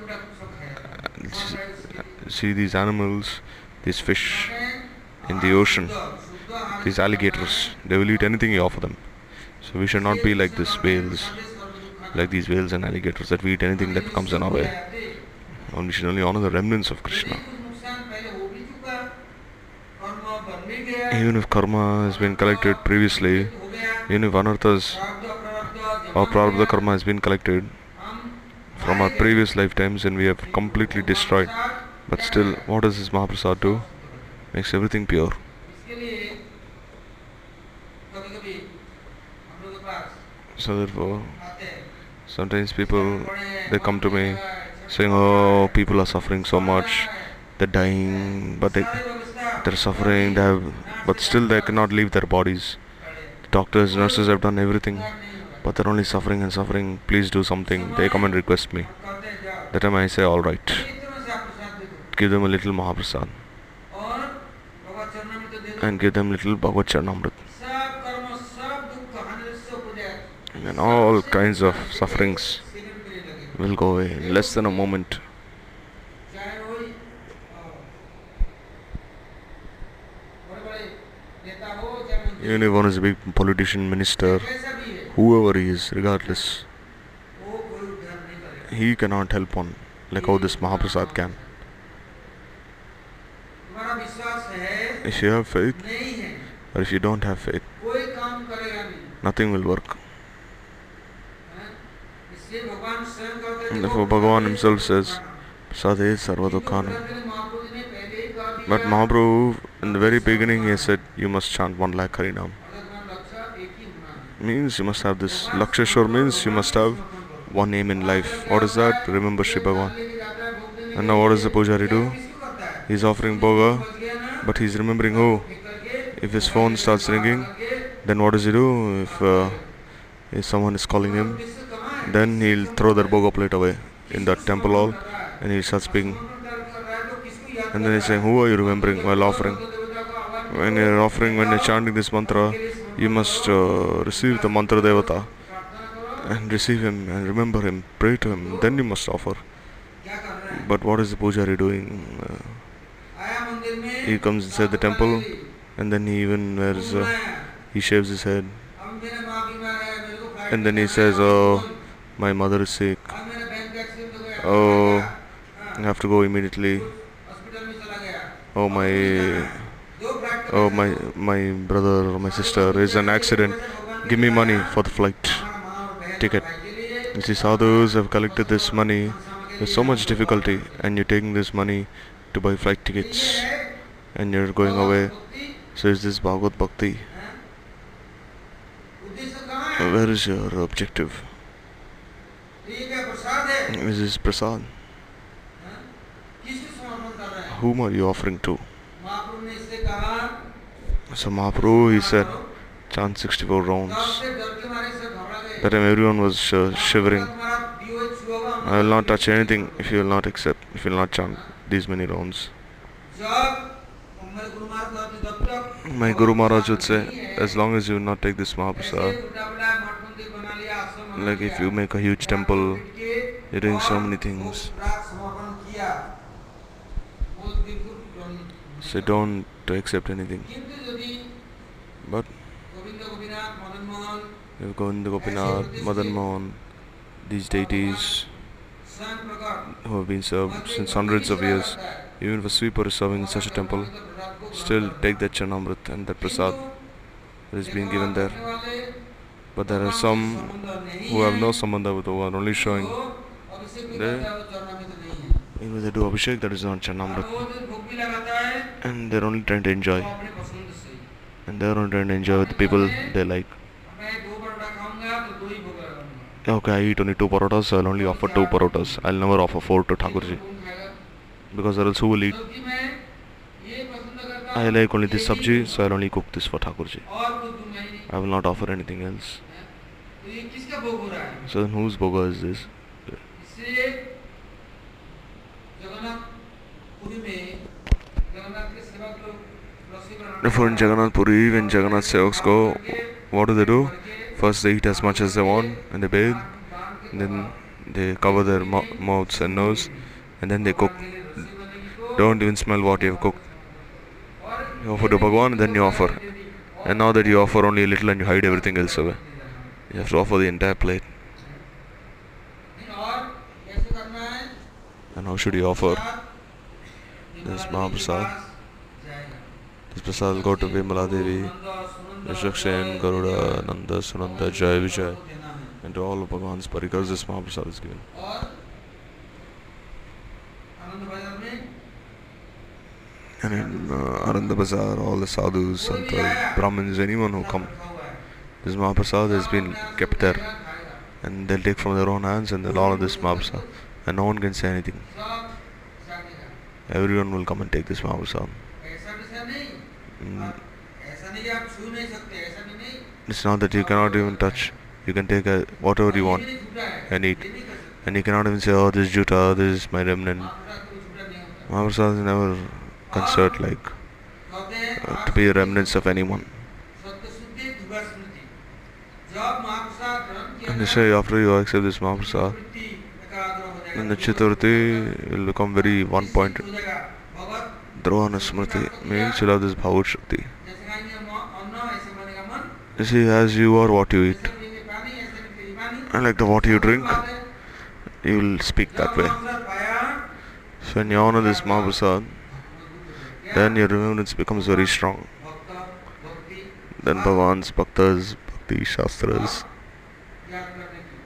uh, see these animals these fish in the ocean these alligators. They will eat anything you offer them. So we should not be like these whales, like these whales and alligators that we eat anything that comes in our way. And we should only honor the remnants of Krishna. Even if karma has been collected previously, even if anarthas or prarabdha karma has been collected from our previous lifetimes and we have completely destroyed, but still, what does this Mahaprasad do? Makes everything pure. So therefore, oh. sometimes people they come to me saying, "Oh, people are suffering so much, they're dying, but they they're suffering. They have, but still they cannot leave their bodies. Doctors, nurses have done everything, but they're only suffering and suffering. Please do something." They come and request me. That time I say, "All right, give them a little Mahaprasad." and give them little Bhagavad Charanamrita and all kinds of sufferings will go away in less than a moment. Even if one is a big politician, minister, whoever he is, regardless, he cannot help one like how this Mahaprasad can. If you have faith, or if you don't have faith, nothing will work. Therefore, Bhagavan himself says, Sade Sarvadukhanam. But Mahaprabhu, in the very beginning, he said, You must chant one lakh Harinam. Means you must have this. Lakshashwar means you must have one name in life. What is that? Remember Shri Bhagavan. And now, what does the pujari do? He's offering bhoga, but he's remembering who? If his phone starts ringing, then what does he do? If, uh, if someone is calling him, then he'll throw that bhoga plate away in that temple hall and he'll start speaking. And then he's saying, Who are you remembering while offering? When you're offering, when you're chanting this mantra, you must uh, receive the mantra devata and receive him and remember him, pray to him, then you must offer. But what is the pujari doing? Uh, he comes inside the temple and then he even wears, uh, he shaves his head and then he says, Oh, my mother is sick. Oh, I have to go immediately. Oh my, oh my, my brother or my sister is an accident. Give me money for the flight ticket. You see, sadhus have collected this money with so much difficulty, and you're taking this money to buy flight tickets, and you're going away. So is this Bhagavad Bhakti? Where is your objective? This Prasad. Whom are you offering to? So Mahaprabhu, he said, chant 64 rounds. That time everyone was shivering. I will not touch anything if you will not accept, if you will not chant these many rounds. My Guru Maharaj would say, as long as you will not take this Mahaprasad, like if you make a huge temple, you're doing so many things. So don't accept anything. But if Govinda Gopinath, Madan Mohan, these deities who have been served since hundreds of years. Even if a sweeper is serving in such a temple, still take that Chanamrit and that Prasad that is being given there. But there are some who have no sambandha with who are only showing. They- Even they do Abhishek, that is not है And they're only trying to enjoy. and they're not trying to enjoy with the people they like. तो ही Okay, I eat only two parotas, so I'll only offer two parotas. I'll never offer four to Thakurji because or else who will eat? I like only this sabji, so I'll only cook this for Thakurji. I will not offer anything else. So then whose bhoga is this? For in Jagannath Puri, when Jagannath Sevaks go, what do they do? First they eat as much as they want and they bathe, and then they cover their mouths and nose, and then they cook. Don't even smell what you have cooked. You offer to Bhagwan, then you offer. And now that you offer only a little and you hide everything else away. You have to offer the entire plate. है And how should you offer? this Mahaprasad. This prasad will go to Vimala Devi, Yashakshen, Garuda, Nanda, Sunanda, Jai Vijay, and to all of Bhagwan's parikars this Mahaprasad is given. and in uh, Ananda Bazaar, all the sadhus, santas, brahmins, anyone who come, this Mahaprasad has been kept there, and they'll take from their own hands and they'll honor this Mahaprasad, and no one can say anything. Everyone will come and take this Mahaprasad. Mm. It's not that you cannot even touch. You can take a, whatever you want and eat. And you cannot even say, oh, this is Juta, this is my remnant. Mahaprasad is never concert like uh, to be remnants of anyone. And say after you accept this mamsa, then the Chaturthi will become very one pointed. Drovana Smriti means you have this Bhavat Shakti. You see, as you are what you eat, and like the water you drink, you will speak that way. So when you honor this Mahaprasad, then your remembrance becomes very strong. Then Bhavans, Bhaktas, Bhakti, Shastras.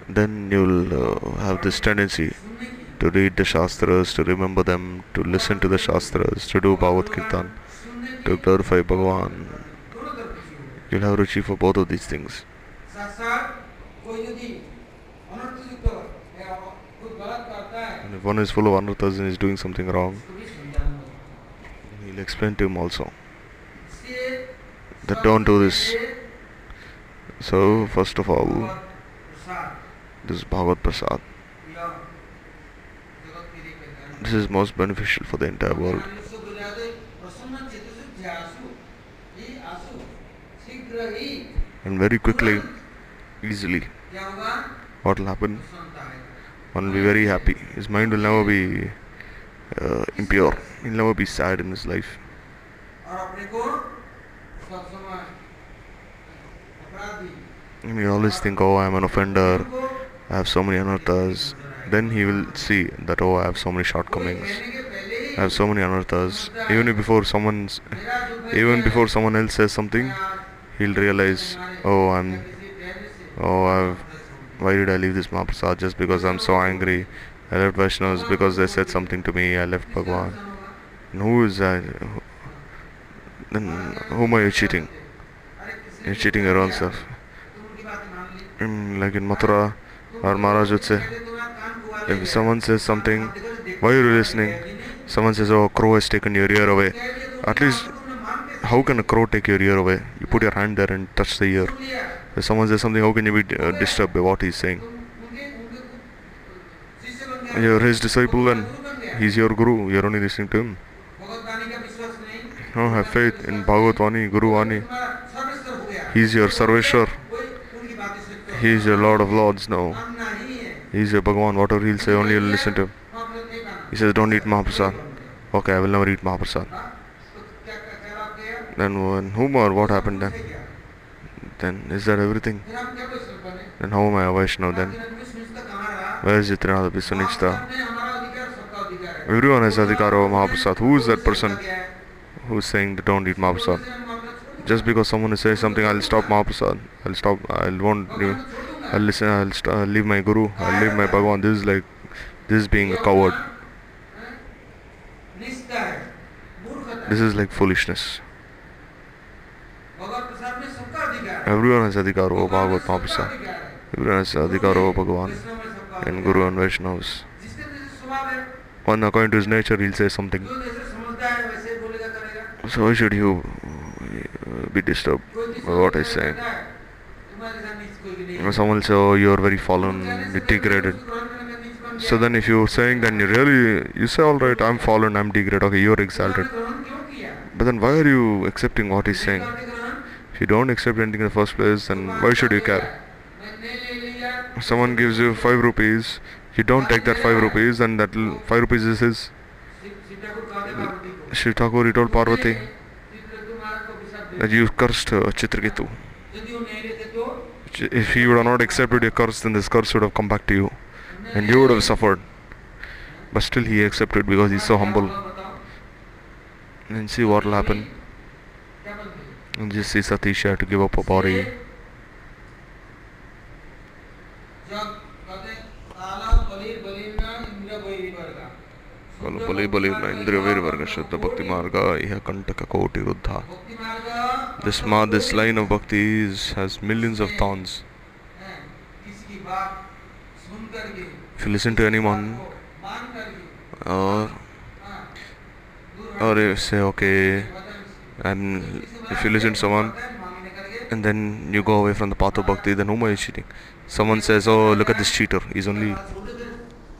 Then you'll uh, have this tendency to read the Shastras, to remember them, to listen to the Shastras, to do Bhagavad Kirtan, to glorify Bhagavan. You'll have Ruchi for both of these things. And if one is full of anarthas and is doing something wrong, will explain to him also. That don't do this. So first of all this is Bhagavad Prasad. This is most beneficial for the entire world. And very quickly easily what will happen? One will be very happy. His mind will never be uh, impure. He'll never be sad in his life. He will always think, oh, I'm an offender, I have so many anarthas. Then he will see that, oh, I have so many shortcomings. I have so many anarthas. Even before someone's, even before someone else says something, he'll realize, oh, I'm, oh, I've, why did I leave this Mahaprasad just because I'm so angry? I left Vaishnavas because they said something to me. I left Bhagwan. And who is that? Then whom are you cheating? You're cheating your own self. In, like in Mathura, our Maharaj would say, if someone says something, why are you listening? Someone says, oh, a crow has taken your ear away. At least, how can a crow take your ear away? You put your hand there and touch the ear. If someone says something, how can you be uh, disturbed by what he's saying? You're his disciple and he's your guru. You're only listening to him. No, oh, have faith in Bhagavad Vani, Guru Vani. He's your Sarveshwar. He's your Lord of Lords now. He's your Bhagwan. Whatever he'll say, only listen to him. He says, don't eat Mahaprasad. Okay, I will never eat Mahaprasad. Then when whom or what happened then? Then is that everything? Then how am I a Vaishnava then? Where is Jitrinada Pisunishta? Everyone has Adhikar over Mahaprasad. Who is that person who is saying that don't eat Mahaprasad? Just because someone is saying something, I'll stop Mahaprasad. I'll stop. I won't. leave- I'll listen. I'll, st- I'll leave my Guru. I'll leave my Bhagwan. This is like, this is being a coward. This is like foolishness. Everyone has adhikar over Bhagavad Mahaprasad. Everyone has adhikar over Bhagavan and Guru and Vaishnavas. On according to his nature, he'll say something. So why should you uh, be disturbed by what I say? Someone will say, oh, you are very fallen, degraded. So then if you're saying, then you really, you say, all right, I'm fallen, I'm degraded, okay, you're exalted. But then why are you accepting what he's saying? If you don't accept anything in the first place, then why should you care? Someone gives you five rupees, you don't take that five rupees, and that five rupees is his. Shiv Thakur, told Parvati that you cursed uh, Chitraketu. If he would have not accepted your curse, then this curse would have come back to you, and you would have suffered. But still, he accepted because he's so humble. And see what will happen. And just see Satish to give up her body. बल बलि बलि इंद्रिय वीर वर्ग शुद्ध भक्ति मार्ग यह कंटक कोटि रुद्धा This ma this line of bhakti is, has millions of thorns. If you listen to anyone or or you say okay and if you listen to someone and then you go away from the path of bhakti then whom are you cheating? Someone says oh look at this cheater. He's only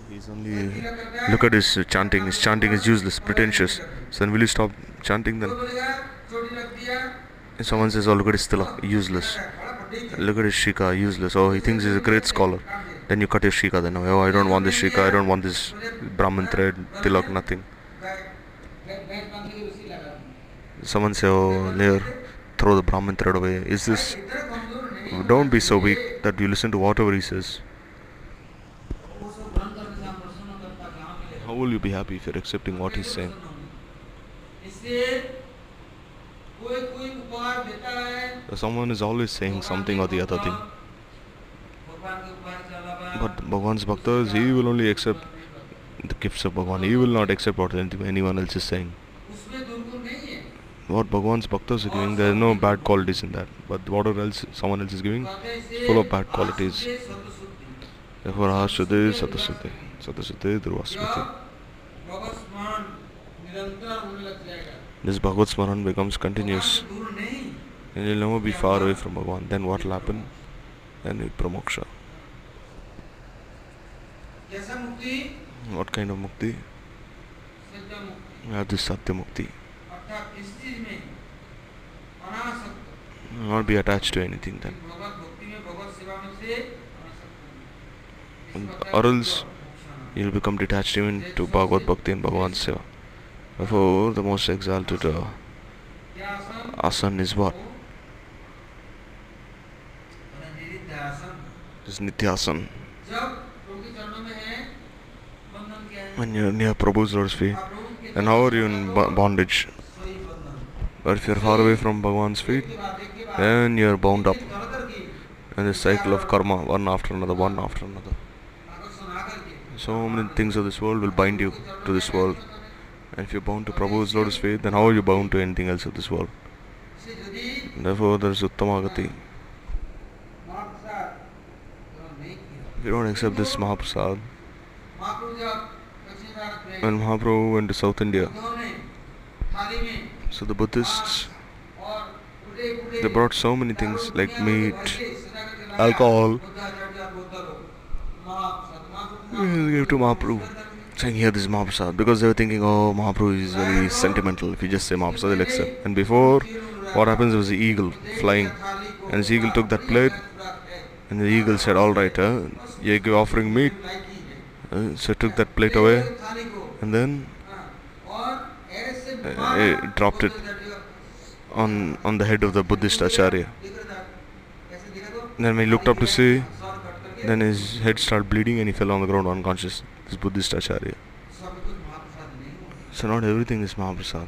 he's only look at his chanting. His chanting is useless pretentious. So then will you stop chanting then? If someone says oh look at his tilak useless. Look at his shika useless. Oh he thinks he's a great scholar. Then you cut your shika then. Oh I don't want this shika. I don't want this brahman thread tilak nothing. Someone say oh there throw the brahman thread away. Is this don't be so weak that you listen to whatever he says. How will you be happy if you're accepting what he's saying? Someone is always saying something or the other thing. But Bhagwan's Bhaktas, he will only accept the gifts of Bhagwan. He will not accept what anyone else is saying what Bhagwan's bhaktas are giving, there is no bad qualities in that. But whatever else someone else is giving, full of bad qualities. Therefore, Ahasuddhi, Satasuddhi, Satasuddhi, Dhruvasmriti. This Bhagavad Smaran becomes continuous. And you'll never be far away from Bhagwan. Then what will happen? Then you'll promoksha. What kind of mukti? That is Satya Mukti. अर्थात इस चीज में अनासक्त not be attached to anything then भगवत भक्ति में भगवत सेवा में से अनासक्त And होना। इसका or मतलब else मोक्षाना। you'll become detached even to Bhagavad Bhakti and Bhagavan Seva. Therefore, the most exalted uh, क्या आसन asan is what? निरिद्ध आसन Is Nityasan. जब प्रभु के चरणों में है बंधन क्या है When you're near Prabhu's Lord's feet, आप प्रभु के then how are you in bo- bondage? But if you're far away from Bhagwan's feet, then you're bound up in this cycle of karma, one after another, one after another. So many things of this world will bind you to this world. And if you're bound to Prabhu's lotus feet, then how are you bound to anything else of this world? Therefore, there is Uttamagati. If you don't accept this Mahaprasad, when Mahaprabhu went to South India, so the Buddhists, they brought so many things like meat, alcohol, they gave to Mahaprabhu saying here this is Mahaprasad because they were thinking oh Mahaprabhu is very sentimental. If you just say Mahaprasad they'll accept. And before what happens was the eagle flying and the eagle took that plate and the eagle said alright uh, you're offering meat. Uh, so took that plate away and then dropped it on on the head of the Buddhist acharya. तो Then when he looked up to see, then his head started bleeding and he fell on the ground unconscious. This Buddhist acharya. So not everything is Mahaprasad.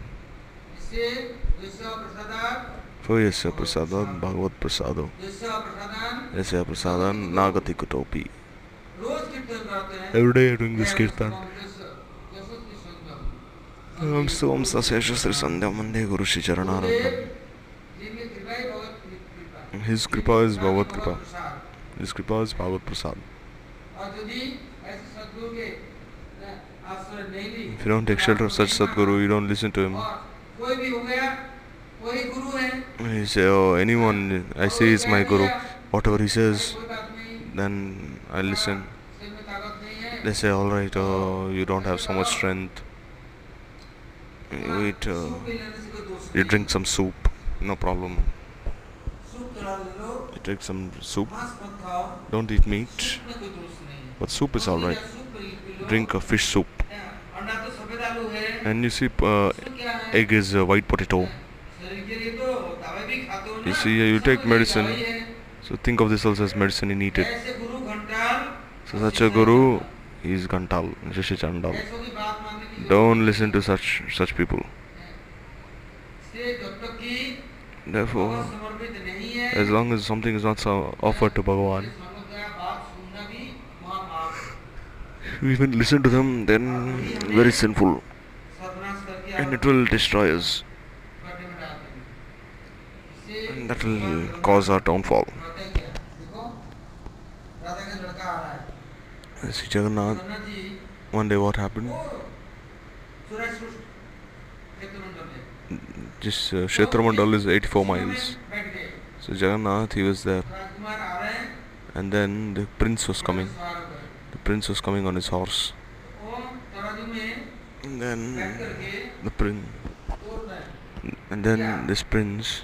For yasya prasadat bhagavat prasado. Yasya prasadan nagati kutopi. हैं Every day doing this kirtan. ओम सोम सशस्त्र संध्या मंदे गुरु Shri चरणारंभ his kripa is Bhagavat kripa his kripa is Bhagavat prasad If you don't take shelter of such Sadguru, you don't listen to him. You say, oh, anyone I say is my Guru. Whatever he says, then I listen. They say, alright, oh, you don't have so much strength. wait uh, you drink some soup. No problem. You take some soup. Don't eat meat. But soup is alright drink a fish soup. And you see uh, egg is white potato. You see uh, you take medicine. So think of this also as medicine You need it so such a guru he is Gantal, Rishi Chandal. Don't listen to such such people. Therefore, as long as something is not offered to Bhagawan, we even listen to them, then very sinful, and it will destroy us, and that will cause our downfall. See Jagannath, one day what happened? This uh, Kshetramandal is 84 miles. So Jagannath, he was there. And then the prince was coming. The prince was coming on his horse. And then the prince. And then this prince,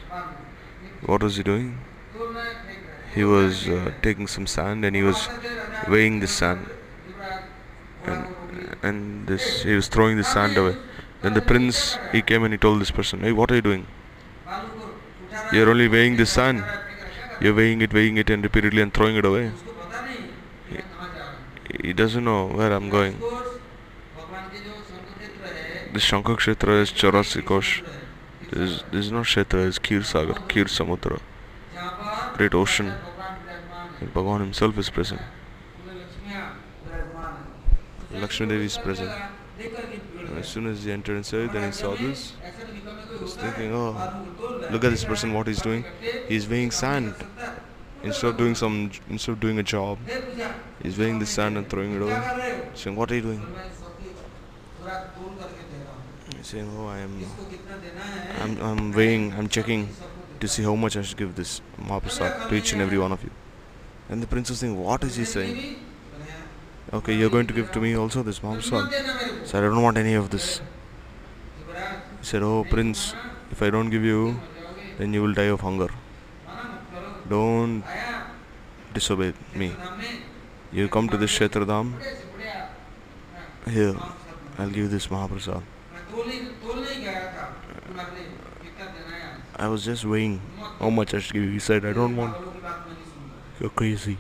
what was he doing? He was uh, taking some sand and he was weighing the sand. And and this he was throwing the sand away. Then the prince he came and he told this person, Hey, what are you doing? You're only weighing the sand. You're weighing it, weighing it, and repeatedly and throwing it away. He, he doesn't know where I'm going. This Shankar is Charasikosh. This, this is not Kshetra, it's Kir Sagar, Kir Samudra. Great ocean. And Bhagavan himself is present. Lakshmi Devi is present. And as soon as he entered inside, then he saw this. He was thinking, oh, look at this person, what he's doing. He's weighing sand. Instead of doing some, instead of doing a job, he's weighing the sand and throwing it away. Saying, what are you doing? He's saying, oh, I am, I'm, I'm weighing, I'm checking to see how much I should give this Mahaprasad to each and every one of you. And the prince was saying, what is he saying? Okay, you're going to give to me also this bomb song. So I don't want any of this. He said, Oh, Prince, if I don't give you, then you will die of hunger. Don't disobey me. You come to this Kshetradam. Here, I'll give this Mahaprasad. I was just weighing how much I should give you. He said, I don't want. You're crazy.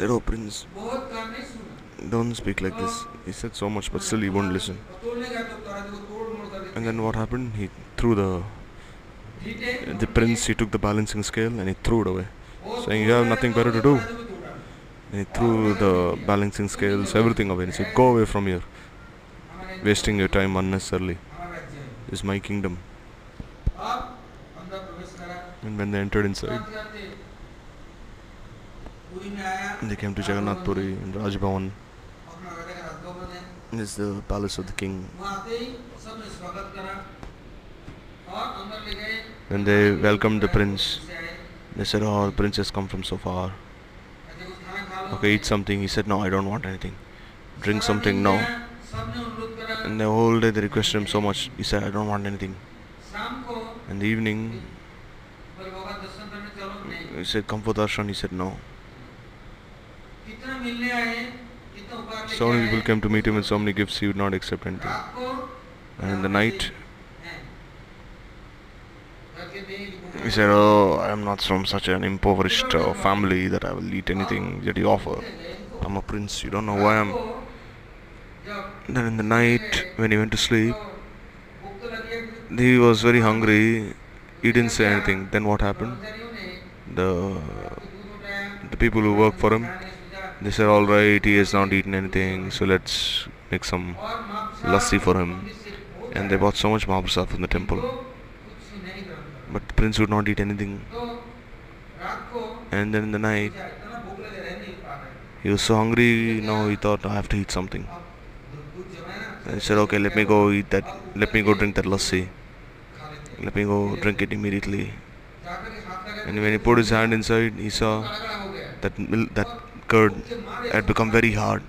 Said, it opens, don't speak like this. He said so much, but still he won't listen. And then what happened? He threw the the prince. He took the balancing scale and he threw it away, saying, "You have nothing better to do." And he threw the balancing scales, everything away. And he said, "Go away from here, wasting your time unnecessarily. It's my kingdom." And when they entered inside. They came to Jagannath Puri and Raj Bhavan. This is the palace of the king. Then they welcomed the prince. They said, oh, the prince has come from so far. Okay, eat something. He said, no, I don't want anything. Drink something, no. And the whole day they requested him so much. He said, I don't want anything. In the evening, he said, come for darshan. He said, no. So many people came to meet him and so many gifts, he would not accept anything. And in the night, he said, Oh, I am not from such an impoverished uh, family that I will eat anything that you offer. I'm a prince, you don't know who I am. And then in the night, when he went to sleep, he was very hungry. He didn't say anything. Then what happened? The the people who work for him they said, alright, he has not eaten anything, so let's make some lassi for him. And they bought so much mahaprasad from the temple. But the prince would not eat anything. And then in the night, he was so hungry, now he thought, I have to eat something. And he said, okay, let me go eat that, let me go drink that lassi. Let me go drink it immediately. And when he put his hand inside, he saw that, that it had become very hard.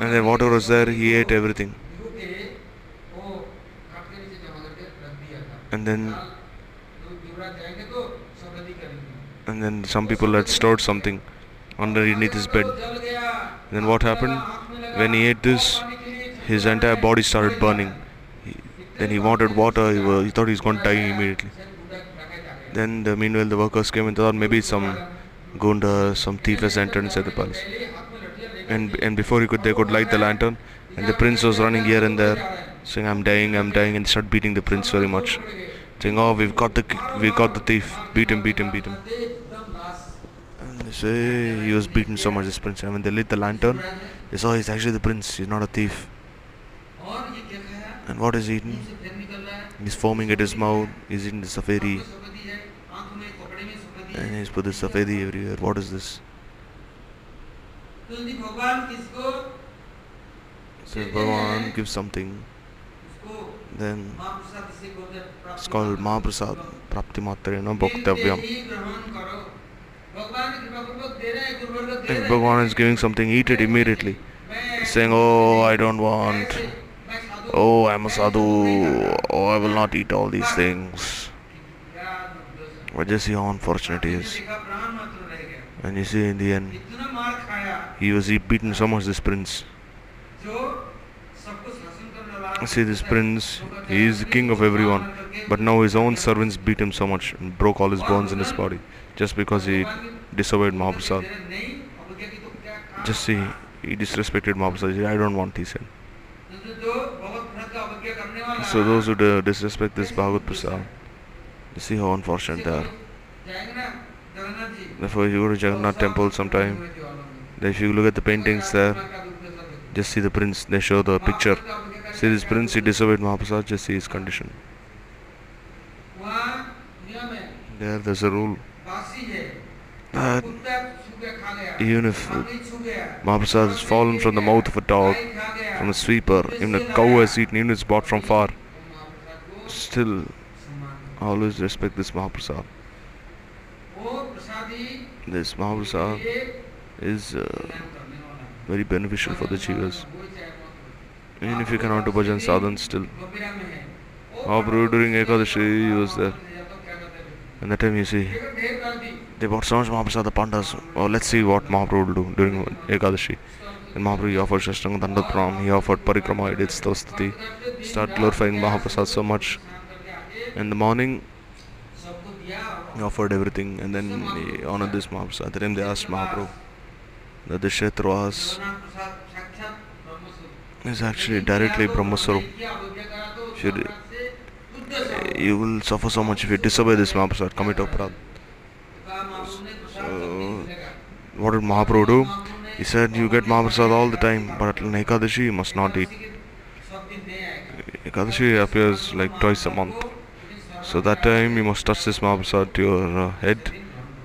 And then whatever was there, he ate everything. And then and then some people had stored something underneath his bed. And then what happened? When he ate this, his entire body started burning. He, then he wanted water. He, was, he thought he was going to die immediately. Then the, meanwhile the workers came and thought maybe some Gunda, some thief has entered inside the palace. And and before he could they could light the lantern and the prince was running here and there saying I'm dying, I'm dying and started beating the prince very much. Saying, Oh we've got the we got the thief, beat him, beat him, beat him. And they say he was beaten so much this prince and when they lit the lantern they saw he's actually the prince, he's not a thief. And what is he eating? He's foaming at his mouth, he's eating the safedi, and he's put the safedi everywhere. What is this? So Bhagavan gives something. Then it's called Mahaprasad Prapti Matrena Bhaktavyam. If Bhagavan is giving something, eat it immediately. Saying, Oh, I don't want. Oh, I'm a sadhu. Oh, I will not eat all these things. But just how unfortunate he is. And you see, in the end, he was beaten so much, this prince. See, this prince, he is the king of everyone. But now his own servants beat him so much and broke all his bones in his body just because he disobeyed Mahaprasad. Just see, he disrespected Mahaprasad. I don't want, he said. So those who disrespect this Bhagavad Prasad, you see how unfortunate they are. Therefore, if you go to Jagannath temple sometime, if you look at the paintings there, just see the prince, they show the picture. See this prince, he disobeyed Mahaprasad, just see his condition. There, there's a rule that even if Mahaprasad has fallen from the mouth of a dog, from a sweeper, even a cow has eaten, even it's bought from far, still always respect this Mahaprasad. This Mahaprasad is uh, very beneficial for the jivas. Even if you cannot do bhajan sadhan still. Mahaprabhu during Ekadashi he was there. And that time you see, they bought so much Mahaprasad, the Pandas. Oh, let's see what Mahaprabhu will do during Ekadashi. And Mahaprabhu offered Shashtanga Dandat Pram, he offered Parikrama, he did Stavastati. Start glorifying Mahaprasad so much in the morning he offered everything and then he honored this Mahaprabhu. At the time they asked Mahaprabhu that the Kshetravas is actually directly Brahmasarup. Should, you will suffer so much if you disobey this Mahaprabhu commit Aparad. So, what did Mahaprabhu do? He said, You get Mahaprasad all the time, but at Ekadashi you must not eat. Ekadashi appears like twice a month so that time you must touch this mapsa to your uh, head.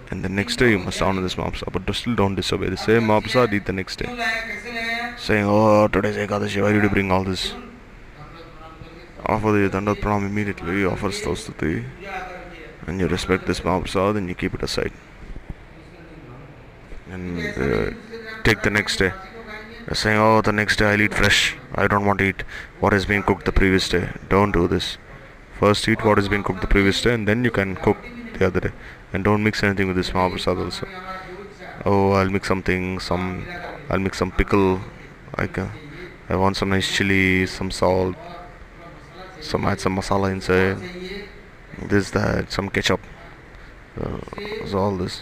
And the next day you must honor this mapsa but still don't disobey the same mapsa did the next day. Saying oh today's ekadashi why did you bring all this? Offer the dandat pranam immediately. Offers tostuti and you respect this mapsa then you keep it aside. And uh, take the next day. Saying oh the next day i'll eat fresh. I don't want to eat what has been cooked the previous day. Don't do this first eat what is being cooked the previous day and then you can cook the other day. And don't mix anything with this mahaprasad also. Oh I'll mix something some I'll mix some pickle I I want some nice chili some salt some add some masala inside this that some ketchup. Uh, so all this.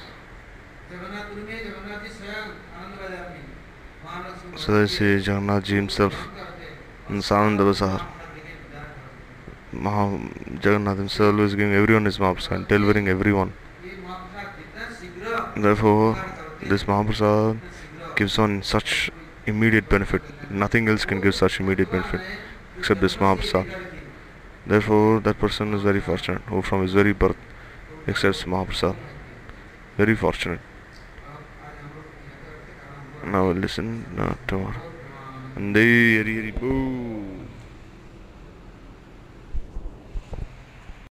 So this is Jagannath himself in Ananda Bazaar Jagannath himself is giving everyone his mahaprasad, and delivering everyone. Therefore, this Mahaprasad gives on such immediate benefit. Nothing else can give such immediate benefit except this Mahaprasad. Therefore, that person is very fortunate who from his very birth accepts Mahaprasad. Very fortunate. Now listen uh, tomorrow. And they,